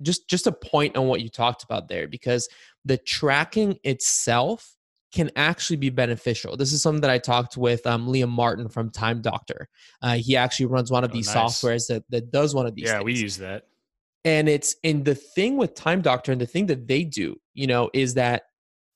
just just a point on what you talked about there because the tracking itself can actually be beneficial. This is something that I talked with um, Liam Martin from Time Doctor. Uh, he actually runs one of oh, these nice. softwares that, that does one of these. Yeah, things. we use that. And it's in the thing with Time Doctor and the thing that they do, you know, is that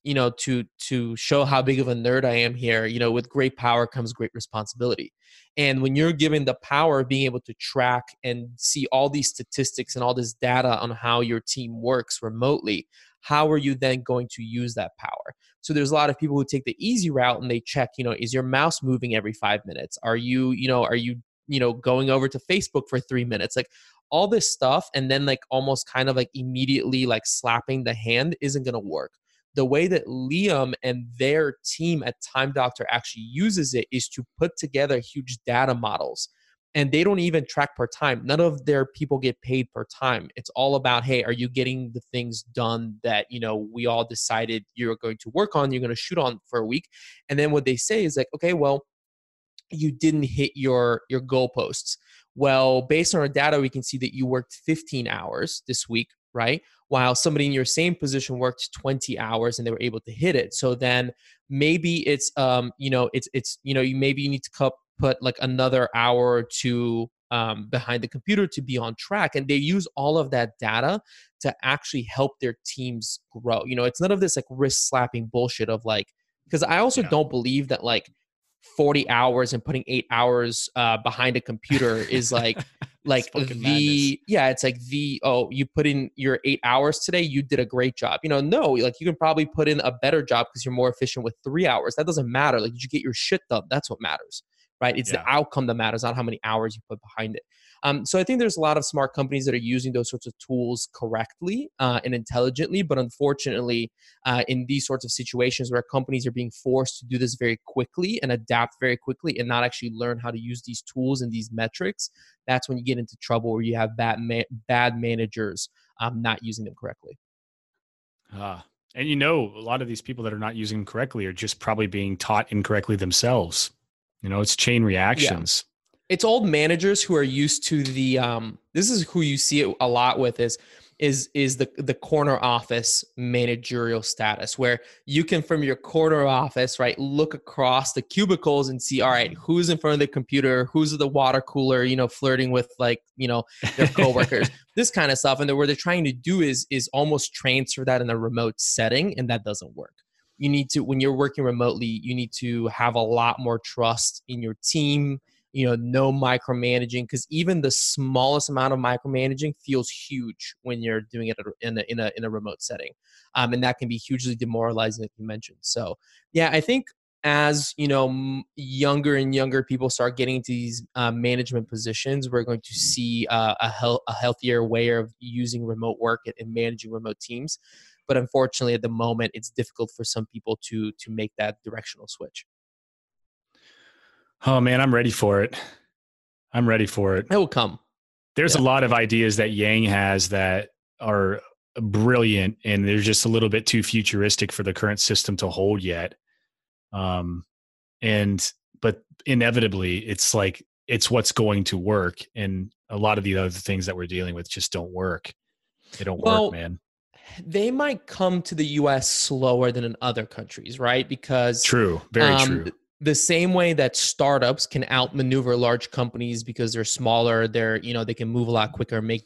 you know to to show how big of a nerd I am here. You know, with great power comes great responsibility. And when you're given the power of being able to track and see all these statistics and all this data on how your team works remotely, how are you then going to use that power so there's a lot of people who take the easy route and they check you know is your mouse moving every five minutes? Are you you know are you you know going over to facebook for three minutes? Like all this stuff and then like almost kind of like immediately like slapping the hand isn't going to work. The way that Liam and their team at Time Doctor actually uses it is to put together huge data models and they don't even track per time. None of their people get paid per time. It's all about, hey, are you getting the things done that, you know, we all decided you're going to work on, you're going to shoot on for a week. And then what they say is like, okay, well, you didn't hit your your goalposts. Well, based on our data, we can see that you worked 15 hours this week, right? While somebody in your same position worked 20 hours and they were able to hit it. So then maybe it's um, you know, it's it's you know, you maybe you need to cut put like another hour or two um, behind the computer to be on track. And they use all of that data to actually help their teams grow. You know, it's none of this like wrist slapping bullshit of like, because I also yeah. don't believe that like 40 hours and putting eight hours uh, behind a computer is like, <laughs> like the madness. yeah it's like the oh you put in your eight hours today you did a great job you know no like you can probably put in a better job because you're more efficient with three hours that doesn't matter like did you get your shit done that's what matters right? It's yeah. the outcome that matters, not how many hours you put behind it. Um, so I think there's a lot of smart companies that are using those sorts of tools correctly uh, and intelligently, but unfortunately, uh, in these sorts of situations where companies are being forced to do this very quickly and adapt very quickly and not actually learn how to use these tools and these metrics, that's when you get into trouble where you have bad ma- bad managers um, not using them correctly. Ah, and you know, a lot of these people that are not using them correctly are just probably being taught incorrectly themselves. You know, it's chain reactions. Yeah. It's old managers who are used to the um this is who you see it a lot with is is is the the corner office managerial status where you can from your corner office right look across the cubicles and see all right who's in front of the computer who's at the water cooler you know flirting with like you know their coworkers <laughs> this kind of stuff and what they're trying to do is is almost transfer that in a remote setting and that doesn't work you need to when you're working remotely you need to have a lot more trust in your team you know no micromanaging because even the smallest amount of micromanaging feels huge when you're doing it in a in a, in a remote setting um, and that can be hugely demoralizing like you mentioned. So yeah i think as you know younger and younger people start getting into these uh, management positions we're going to see uh, a, hel- a healthier way of using remote work and managing remote teams but unfortunately at the moment it's difficult for some people to to make that directional switch Oh man, I'm ready for it. I'm ready for it. it will come There's Yeah. a lot of ideas that Yang has that are brilliant and they're just a little bit too futuristic for the current system to hold yet. Um and but inevitably it's like it's what's going to work and a lot of the other things that we're dealing with just don't work. They don't Well, work, man. They might come to the us slower than in other countries right because True, very um, true. the same way that startups can outmaneuver large companies because they're smaller they're you know they can move a lot quicker make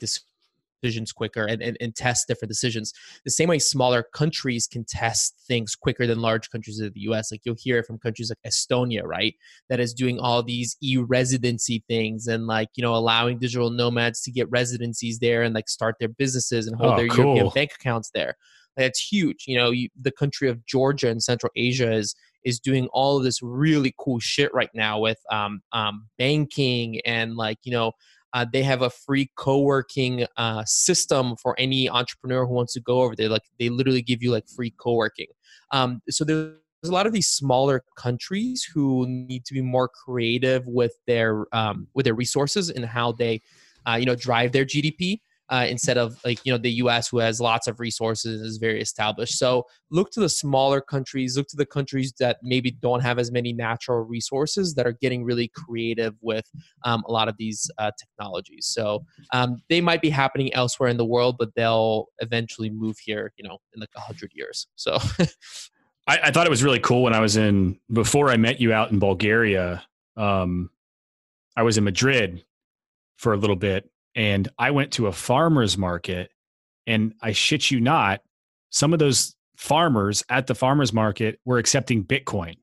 decisions quicker and, and, and test different decisions. The same way smaller countries can test things quicker than large countries of the us like you'll hear it from countries like estonia right that is doing all these e-residency things and like you know allowing digital nomads to get residencies there and like start their businesses and hold Oh, their european bank accounts there. That's huge. You know you, the country of georgia in central asia is is doing all of this really cool shit right now with um, um, banking and like you know uh, they have a free co-working uh, system for any entrepreneur who wants to go over there like they literally give you like free co-working. Um, so there's a lot of these smaller countries who need to be more creative with their um, with their resources and how they uh, you know drive their gdp uh, instead of like you know the us who has lots of resources is very established so look to the smaller countries look to the countries that maybe don't have as many natural resources that are getting really creative with um, a lot of these uh, technologies so um, they might be happening elsewhere in the world but they'll eventually move here you know in like a 100 years so <laughs> I, I thought it was really cool when I was in before I met you out in Bulgaria. Um, I was in Madrid for a little bit, and I went to a farmers market, and I shit you not, some of those farmers at the farmers market were accepting Bitcoin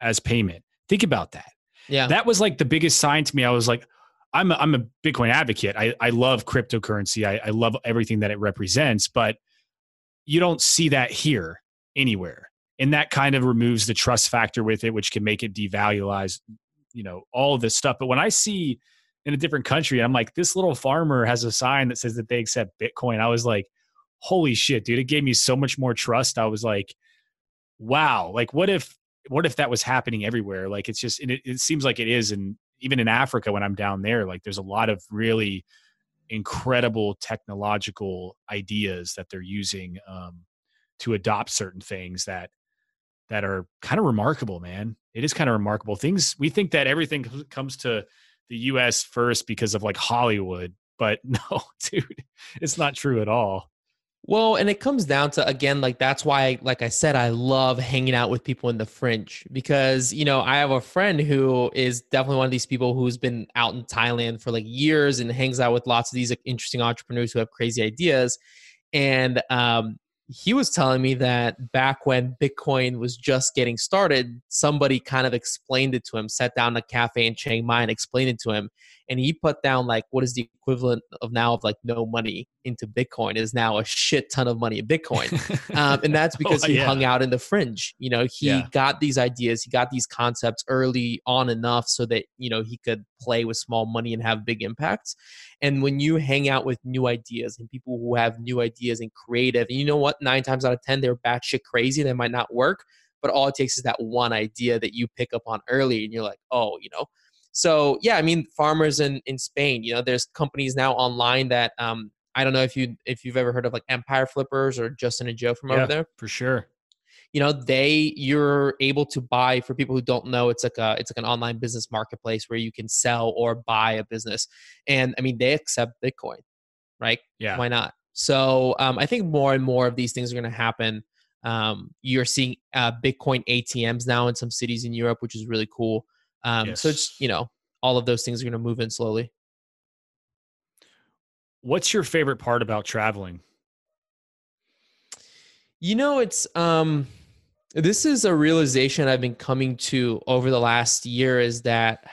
as payment. Think about that. yeah That was like the biggest sign to me. I was like, I'm a, I'm a Bitcoin advocate. I, I love cryptocurrency. I, I love everything that it represents, but you don't see that here anywhere. And that kind of removes the trust factor with it, which can make it devaluize, you know, all of this stuff. But when I see in a different country, I'm like, this little farmer has a sign that says that they accept Bitcoin. I was like, holy shit, dude. It gave me so much more trust. I was like, wow, like what if what if that was happening everywhere? Like it's just it, it seems like it is and even in Africa when I'm down there, like there's a lot of really incredible technological ideas that they're using um, to adopt certain things that that are kind of remarkable, man. It is kind of remarkable. Things we think that everything comes to the US first because of like Hollywood, but <laughs> no, dude, it's not true at all. Well, and it comes down to again, like that's why, like I said, I love hanging out with people in the fringe because you know I have a friend who is definitely one of these people who's been out in Thailand for like years and hangs out with lots of these interesting entrepreneurs who have crazy ideas, and um, he was telling me that back when Bitcoin was just getting started, somebody kind of explained it to him, sat down a cafe in Chiang Mai and explained it to him. And he put down like what is the equivalent of now of like no money into Bitcoin is now a shit ton of money in Bitcoin. Um, and that's <laughs> because Oh, he yeah. hung out in the fringe. You know, he Yeah. got these ideas, he got these concepts early on enough so that, you know, he could play with small money and have big impacts. And when you hang out with new ideas and people who have new ideas and creative, and you know what, nine times out of 10, they're batshit crazy, they might not work. But all it takes is that one idea that you pick up on early and you're like, oh, you know. So yeah, I mean, farmers in, in Spain, you know, there's companies now online that um, I don't know if you if you've ever heard of like Empire Flippers or Justin and Joe from Yeah. over there For sure. you know they you're able to buy for people who don't know it's like a it's like an online business marketplace where you can sell or buy a business and i mean they accept bitcoin right Yeah. why not so um, i think more and more of these things are going to happen um, you're seeing uh, bitcoin atms now in some cities in europe which is really cool um, so it's you know all of those things are going to move in slowly What's your favorite part about traveling? You know, it's um this is a realization I've been coming to over the last year is that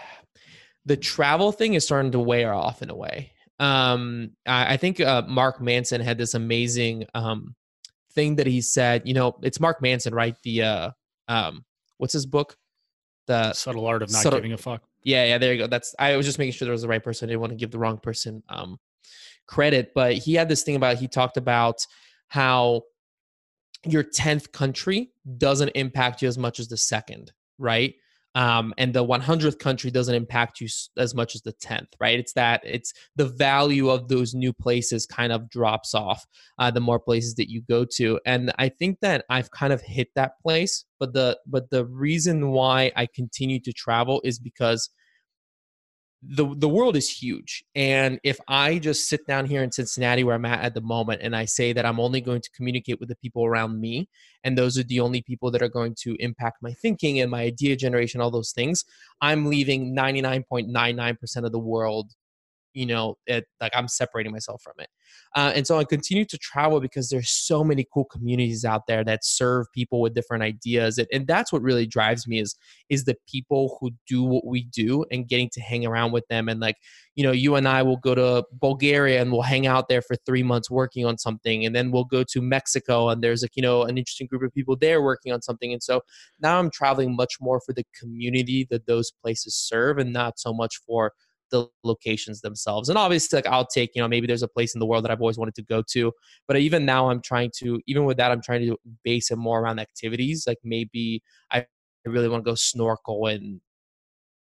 the travel thing is starting to wear off in a way. Um I, I think uh, Mark Manson had this amazing um thing that he said, you know, it's Mark Manson, right? The uh um what's his book? The Subtle art of not subtle- giving a fuck. yeah, yeah, there you go. That's I was just making sure there was the right person. I didn't want to give the wrong person um credit, but he had this thing about he talked about how your 10th country doesn't impact you as much as the second, right? Um, and the 100th country doesn't impact you as much as the 10th, right? It's that it's the value of those new places kind of drops off uh, the more places that you go to, and I think that I've kind of hit that place. But the but the reason why I continue to travel is because the the world is huge. And if i just sit down here in cincinnati where i'm at at the moment and i say that i'm only going to communicate with the people around me and those are the only people that are going to impact my thinking and my idea generation all those things i'm leaving 99.99% of the world you know it like i'm separating myself from it. Uh, and so i continue to travel because there's so many cool communities out there that serve people with different ideas and, and that's what really drives me is is the people who do what we do and getting to hang around with them and like you know you and i will go to bulgaria and we'll hang out there for three months working on something and then we'll go to mexico and there's like you know an interesting group of people there working on something and so now i'm traveling much more for the community that those places serve and not so much for the locations themselves. And obviously, like I'll take, you know, maybe there's a place in the world that I've always wanted to go to. But even now, I'm trying to, even with that, I'm trying to base it more around activities. Like maybe I really want to go snorkel in,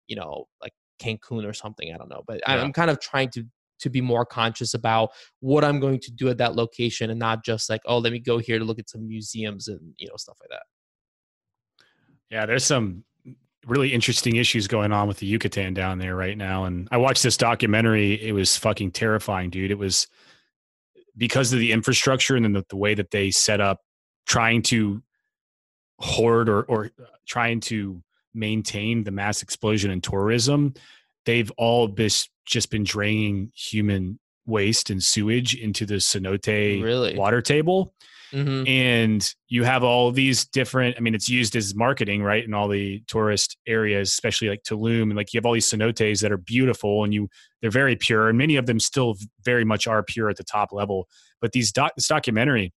you know, like Cancun or something. I don't know. But Yeah. I'm kind of trying to to be more conscious about what I'm going to do at that location and not just like, oh, let me go here to look at some museums and you know stuff like that. Yeah, there's some really interesting issues going on with the Yucatan down there right now. And I watched this documentary. It was fucking terrifying, dude. It was because of the infrastructure and then the, the way that they set up trying to hoard or, or uh, trying to maintain the mass explosion in tourism. They've all bis- just been draining human waste and sewage into the cenote Really? water table Mm-hmm. and you have all these different i mean it's used as marketing right in all the tourist areas especially like tulum and like you have all these cenotes that are beautiful and you they're very pure and many of them still very much are pure at the top level. But these doc, this documentary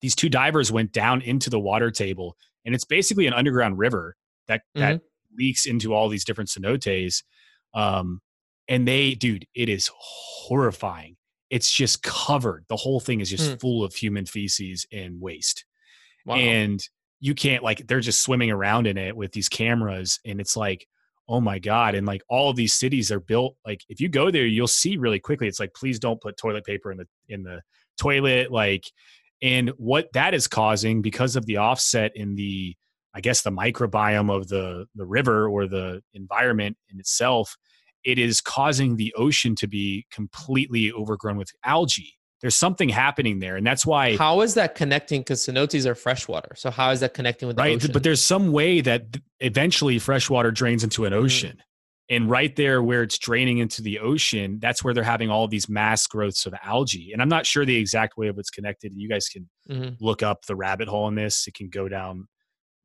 these two divers went down into the water table and it's basically an underground river that that leaks into all these different cenotes um and they dude it is horrifying it's just covered the whole thing is just Hmm. full of human feces and waste Wow. and you can't like they're just swimming around in it with these cameras and it's like oh my god and like all of these cities are built like if you go there you'll see really quickly it's like please don't put toilet paper in the in the toilet like and what that is causing because of the offset in the i guess the microbiome of the the river or the environment in itself it is causing the ocean to be completely overgrown with algae there's something happening there and that's why how is that connecting? Because cenotes are freshwater. So how is that connecting with the right ocean? but there's some way that eventually freshwater drains into an Mhm. ocean and right there where it's draining into the ocean that's where they're having all these mass growths of algae and i'm not sure the exact way of it's connected you guys can Mhm. look up the rabbit hole in this it can go down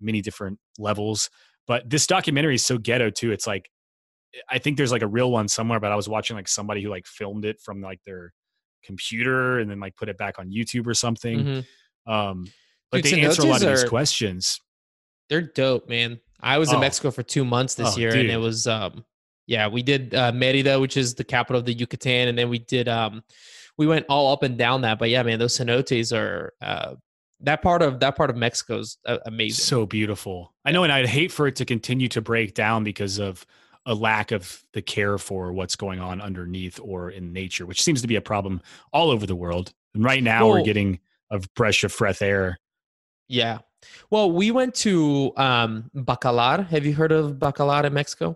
many different levels but this documentary is so ghetto too it's like i think there's like a real one somewhere but i was watching like somebody who like filmed it from like their computer and then like put it back on youtube or something Mhm. um but Dude, they answer a lot of cenotes these questions They're dope, man. I was in Oh. Mexico for two months this Oh, year, and it was um, yeah, we did uh, Merida, which is the capital of the Yucatan, and then we did um, we went all up and down that. But yeah, man, those cenotes are uh, that part of that part of Mexico's uh, amazing. so beautiful. I know, and I'd hate for it to continue to break down because of a lack of the care for what's going on underneath or in nature, which seems to be a problem all over the world. And right now, we're getting a breath of fresh air. yeah. Well, we went to um, Bacalar. Have you heard of Bacalar in Mexico?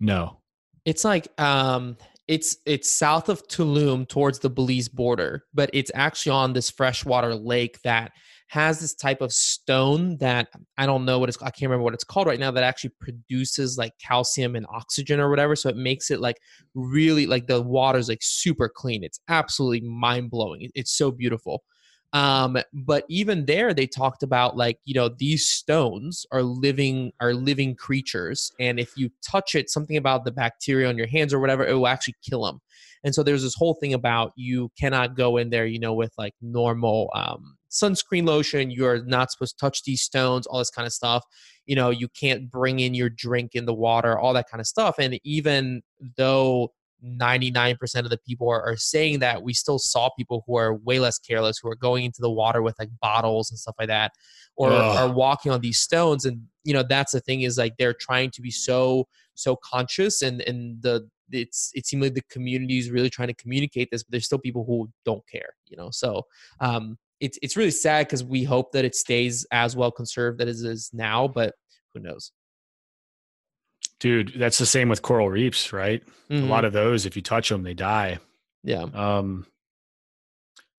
No, It's like um it's it's south of Tulum towards the Belize border, but it's actually on this freshwater lake that has this type of stone that I don't know what it's I can't remember what it's called right now that actually produces like calcium and oxygen or whatever so it makes it like really like the water's like super clean. It's absolutely mind-blowing. It's so beautiful. Um, but even there, they talked about like you know these stones are living are living creatures, and if you touch it, something about the bacteria on your hands or whatever, it will actually kill them. And so there's this whole thing about you cannot go in there, you know, with like normal um, sunscreen lotion. You're not supposed to touch these stones, all this kind of stuff. You know, you can't bring in your drink in the water, all that kind of stuff. And even though 99% of the people are, are, saying that we still saw people who are way less careless who are going into the water with like bottles and stuff like that or Ugh. are walking on these stones and you know that's the thing is like they're trying to be so so conscious and and the it's it seems like the community is really trying to communicate this but there's still people who don't care you know so um it's it's really sad because we hope that it stays as well conserved as it is now but who knows? Dude that's the same with coral reefs right? Mm-hmm. a lot of those if you touch them they die. Yeah. Um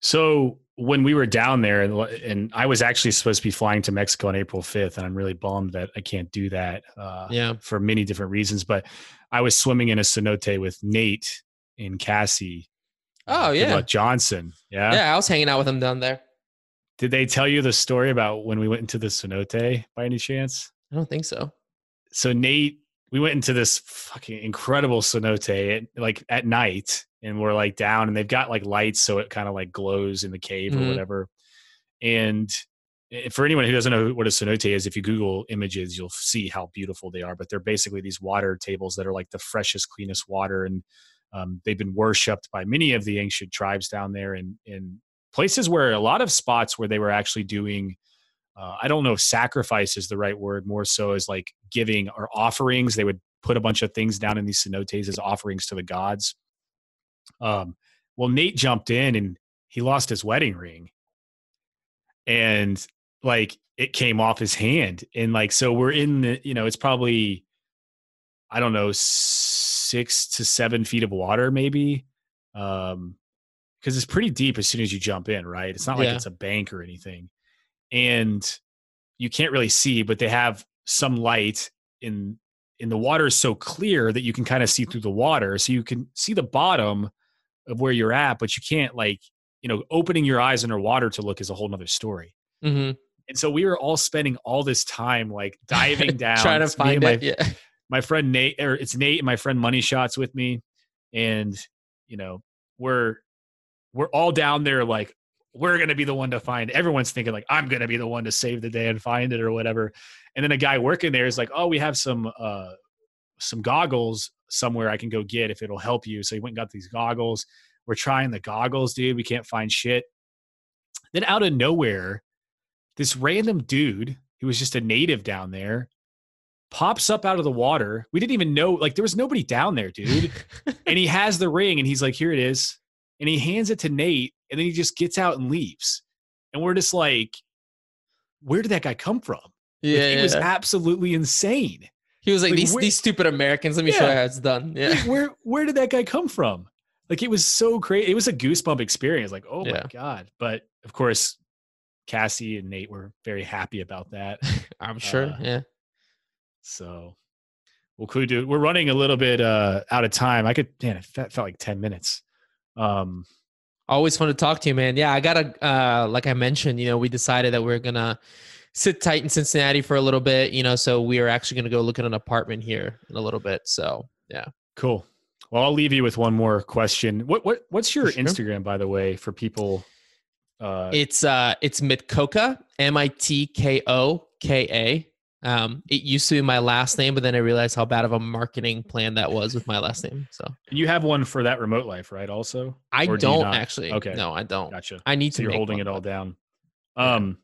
so when we were down there and, and i was actually supposed to be flying to mexico on april 5th and i'm really bummed that i can't do that uh, yeah. for many different reasons but i was swimming in a cenote with nate and cassie uh, oh yeah. Johnson yeah? Yeah i was hanging out with him down there did they tell you the story about when we went into the cenote by any chance? I don't think so. So nate we went into this fucking incredible cenote at, like at night and we're like down and they've got like lights so it kind of like glows in the cave mm-hmm. or whatever. And eh, for anyone who doesn't know what a cenote is if you google images you'll see how beautiful they are but they're basically these water tables that are like the freshest cleanest water and um, they've been worshipped by many of the ancient tribes down there and in places where a lot of spots where they were actually doing uh, I don't know if sacrifice is the right word, more so as like giving or offerings. They would put a bunch of things down in these cenotes as offerings to the gods. Um, well, Nate jumped in and he lost his wedding ring. And like it came off his hand. And like, so we're in the, you know, it's probably, I don't know, six to seven feet of water, maybe. Um, because it's pretty deep as soon as you jump in, right? It's not like yeah. it's a bank or anything and you can't really see, but they have some light in in the water is so clear that you can kind of see through the water. So you can see the bottom of where you're at, but you can't like, you know, opening your eyes underwater to look is a whole nother story. Mm-hmm. And so we were all spending all this time like <laughs> diving down, trying to find my, it. Yeah. My friend Nate, or it's Nate and my friend Money Shots with me, and you know we're we're all down there like we're going to be the one to find. Everyone's thinking like i'm going to be the one to save the day and find it or whatever. And then a guy working there is like oh we have some uh some goggles somewhere i can go get if it'll help you. So he went and got these goggles. We're trying the goggles dude. We can't find shit. Then out of nowhere this random dude who was just a native down there pops up out of the water. We didn't even know like there was nobody down there dude. <laughs> And he has the ring and he's like here it is and he hands it to nate and then he just gets out and leaves. And we're just like, where did that guy come from? Yeah, like, it yeah. was absolutely insane. He was like, like these where, these stupid Americans. Let me yeah. show you how it's done. Yeah, like, where where did that guy come from? Like it was so crazy. It was a goosebump experience. Like oh yeah. my god! But of course, Cassie and Nate were very happy about that. <laughs> I'm sure. Uh, yeah. So, well, cool, dude. We're running a little bit uh, out of time. I could, man, it felt like ten minutes. Um, Always fun to talk to you, man. Yeah, I gotta uh like I mentioned, you know, we decided that we are gonna sit tight in Cincinnati for a little bit, you know, so we are actually gonna go look at an apartment here in a little bit. So yeah. Cool. Well, I'll leave you with one more question. What what what's your sure. Instagram, by the way, for people? Uh, it's uh it's Mitkoka, M I T K O K A. Um, it used to be my last name, but then I realized how bad of a marketing plan that was with my last name. So you have one for that remote life, right? Also, I don't do actually. Okay, no, I don't. Gotcha. I need so to. You're holding it all down. Um,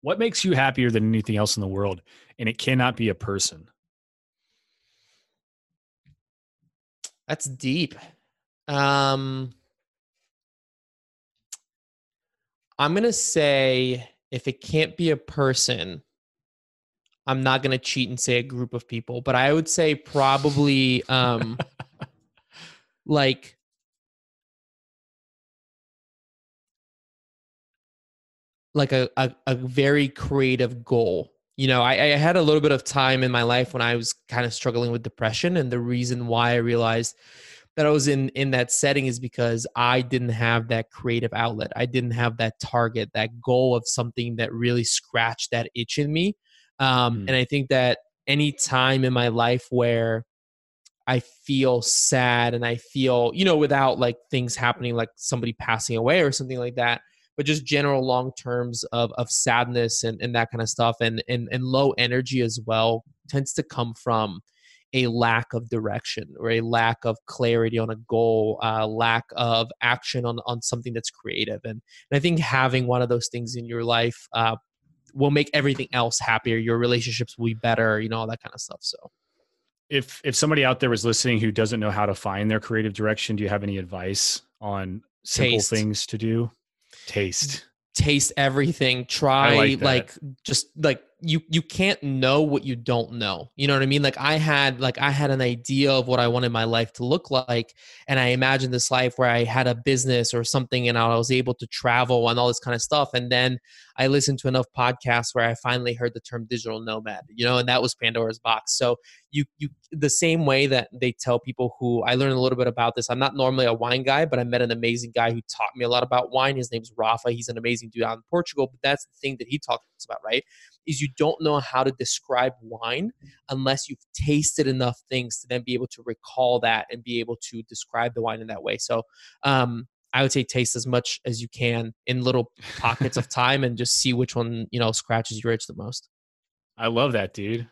what makes you happier than anything else in the world? And it cannot be a person. That's deep. Um, I'm gonna say if it can't be a person I'm not going to cheat and say a group of people, but I would say probably um <laughs> like like a, a, a very creative goal. You know, I, I had a little bit of time in my life when I was kind of struggling with depression, and the reason why I realized that I was in in that setting is because I didn't have that creative outlet. I didn't have that target, that goal of something that really scratched that itch in me um, mm. And I think that any time in my life where I feel sad and I feel, you know, without like things happening like somebody passing away or something like that, but just general long terms of of sadness and, and that kind of stuff and, and and low energy as well tends to come from a lack of direction or a lack of clarity on a goal, uh, lack of action on, on something that's creative. And, and I think having one of those things in your life uh, will make everything else happier. Your relationships will be better, you know, all that kind of stuff. So if if somebody out there was listening who doesn't know how to find their creative direction, do you have any advice on simple Taste. things to do? Taste. Taste everything. Try like, like just like you you can't know what you don't know you know what i mean like i had like i had an idea of what i wanted my life to look like and i imagined this life where i had a business or something and i was able to travel and all this kind of stuff and then i listened to enough podcasts where i finally heard the term digital nomad you know and that was pandora's box. So you you the same way that they tell people who i learned a little bit about this i'm not normally a wine guy but i met an amazing guy who taught me a lot about wine. His name's rafa. He's an amazing dude out in portugal but that's the thing that he talks about right? Is you don't know how to describe wine unless you've tasted enough things to then be able to recall that and be able to describe the wine in that way. So, um, I would say taste as much as you can in little pockets of <laughs> time and just see which one, you know, scratches your itch the most. I love that, dude.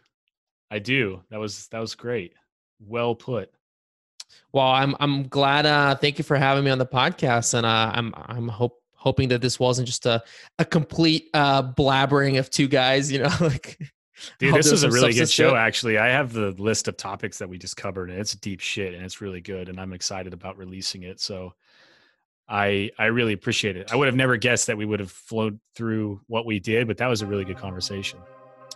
I do. That was that was great. Well put. Well, I'm I'm glad. Uh, thank you for having me on the podcast, and uh, I'm I'm hope hoping that this wasn't just a, a complete uh, blabbering of two guys, you know, <laughs> like. Dude, this is a really good show. Actually, I have the list of topics that we just covered, and it's deep shit, and it's really good, and I'm excited about releasing it. So, I I really appreciate it. I would have never guessed that we would have flowed through what we did, but that was a really good conversation.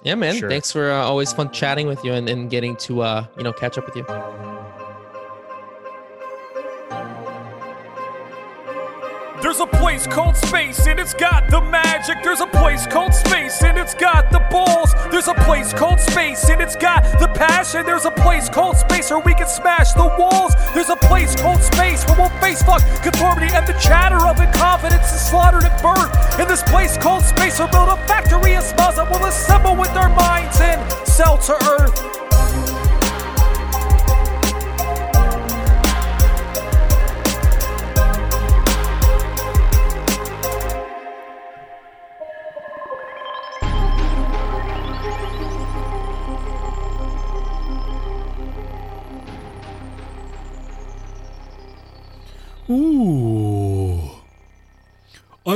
Yeah, man. Sure. Thanks for uh, always fun chatting with you and, and getting to uh, you know catch up with you. There's a place called space and it's got the magic. There's a place called space and it's got the balls. There's a place called space and it's got the passion. There's a place called space where we can smash the walls. Conformity and the chatter of incompetence is slaughtered at birth. In this place called space, we'll build a factory of smiles that will assemble with their minds and sell to earth.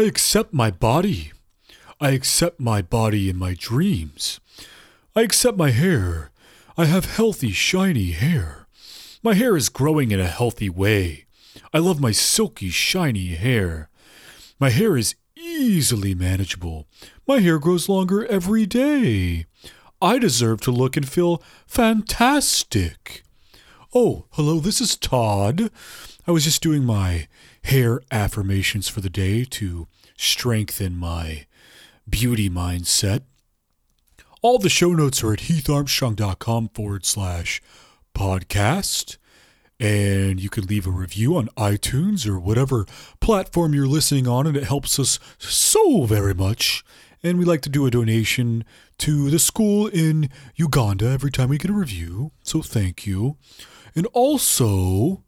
Accept my body. I accept my body in my dreams. I accept my hair. I have healthy, shiny hair. My hair is growing in a healthy way. I love my silky, shiny hair. My hair is easily manageable. My hair grows longer every day. I deserve to look and feel fantastic. Oh, hello, this is Todd. I was just doing my hair affirmations for the day to strengthen my beauty mindset. All the show notes are at heatharmstrong.com forward slash podcast. And you can leave a review on iTunes or whatever platform you're listening on, and it helps us so very much. And we like to do a donation to the school in Uganda every time we get a review. So thank you. And also,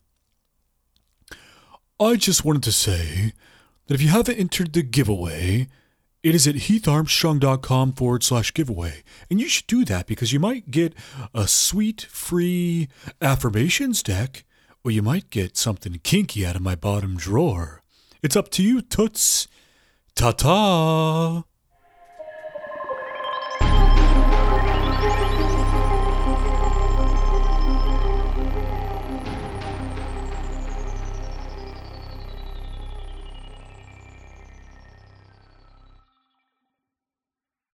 I just wanted to say that if you haven't entered the giveaway, it is at heatharmstrong.com forward slash giveaway. And you should do that because you might get a sweet free affirmations deck, or you might get something kinky out of my bottom drawer. It's up to you, Toots. Ta ta!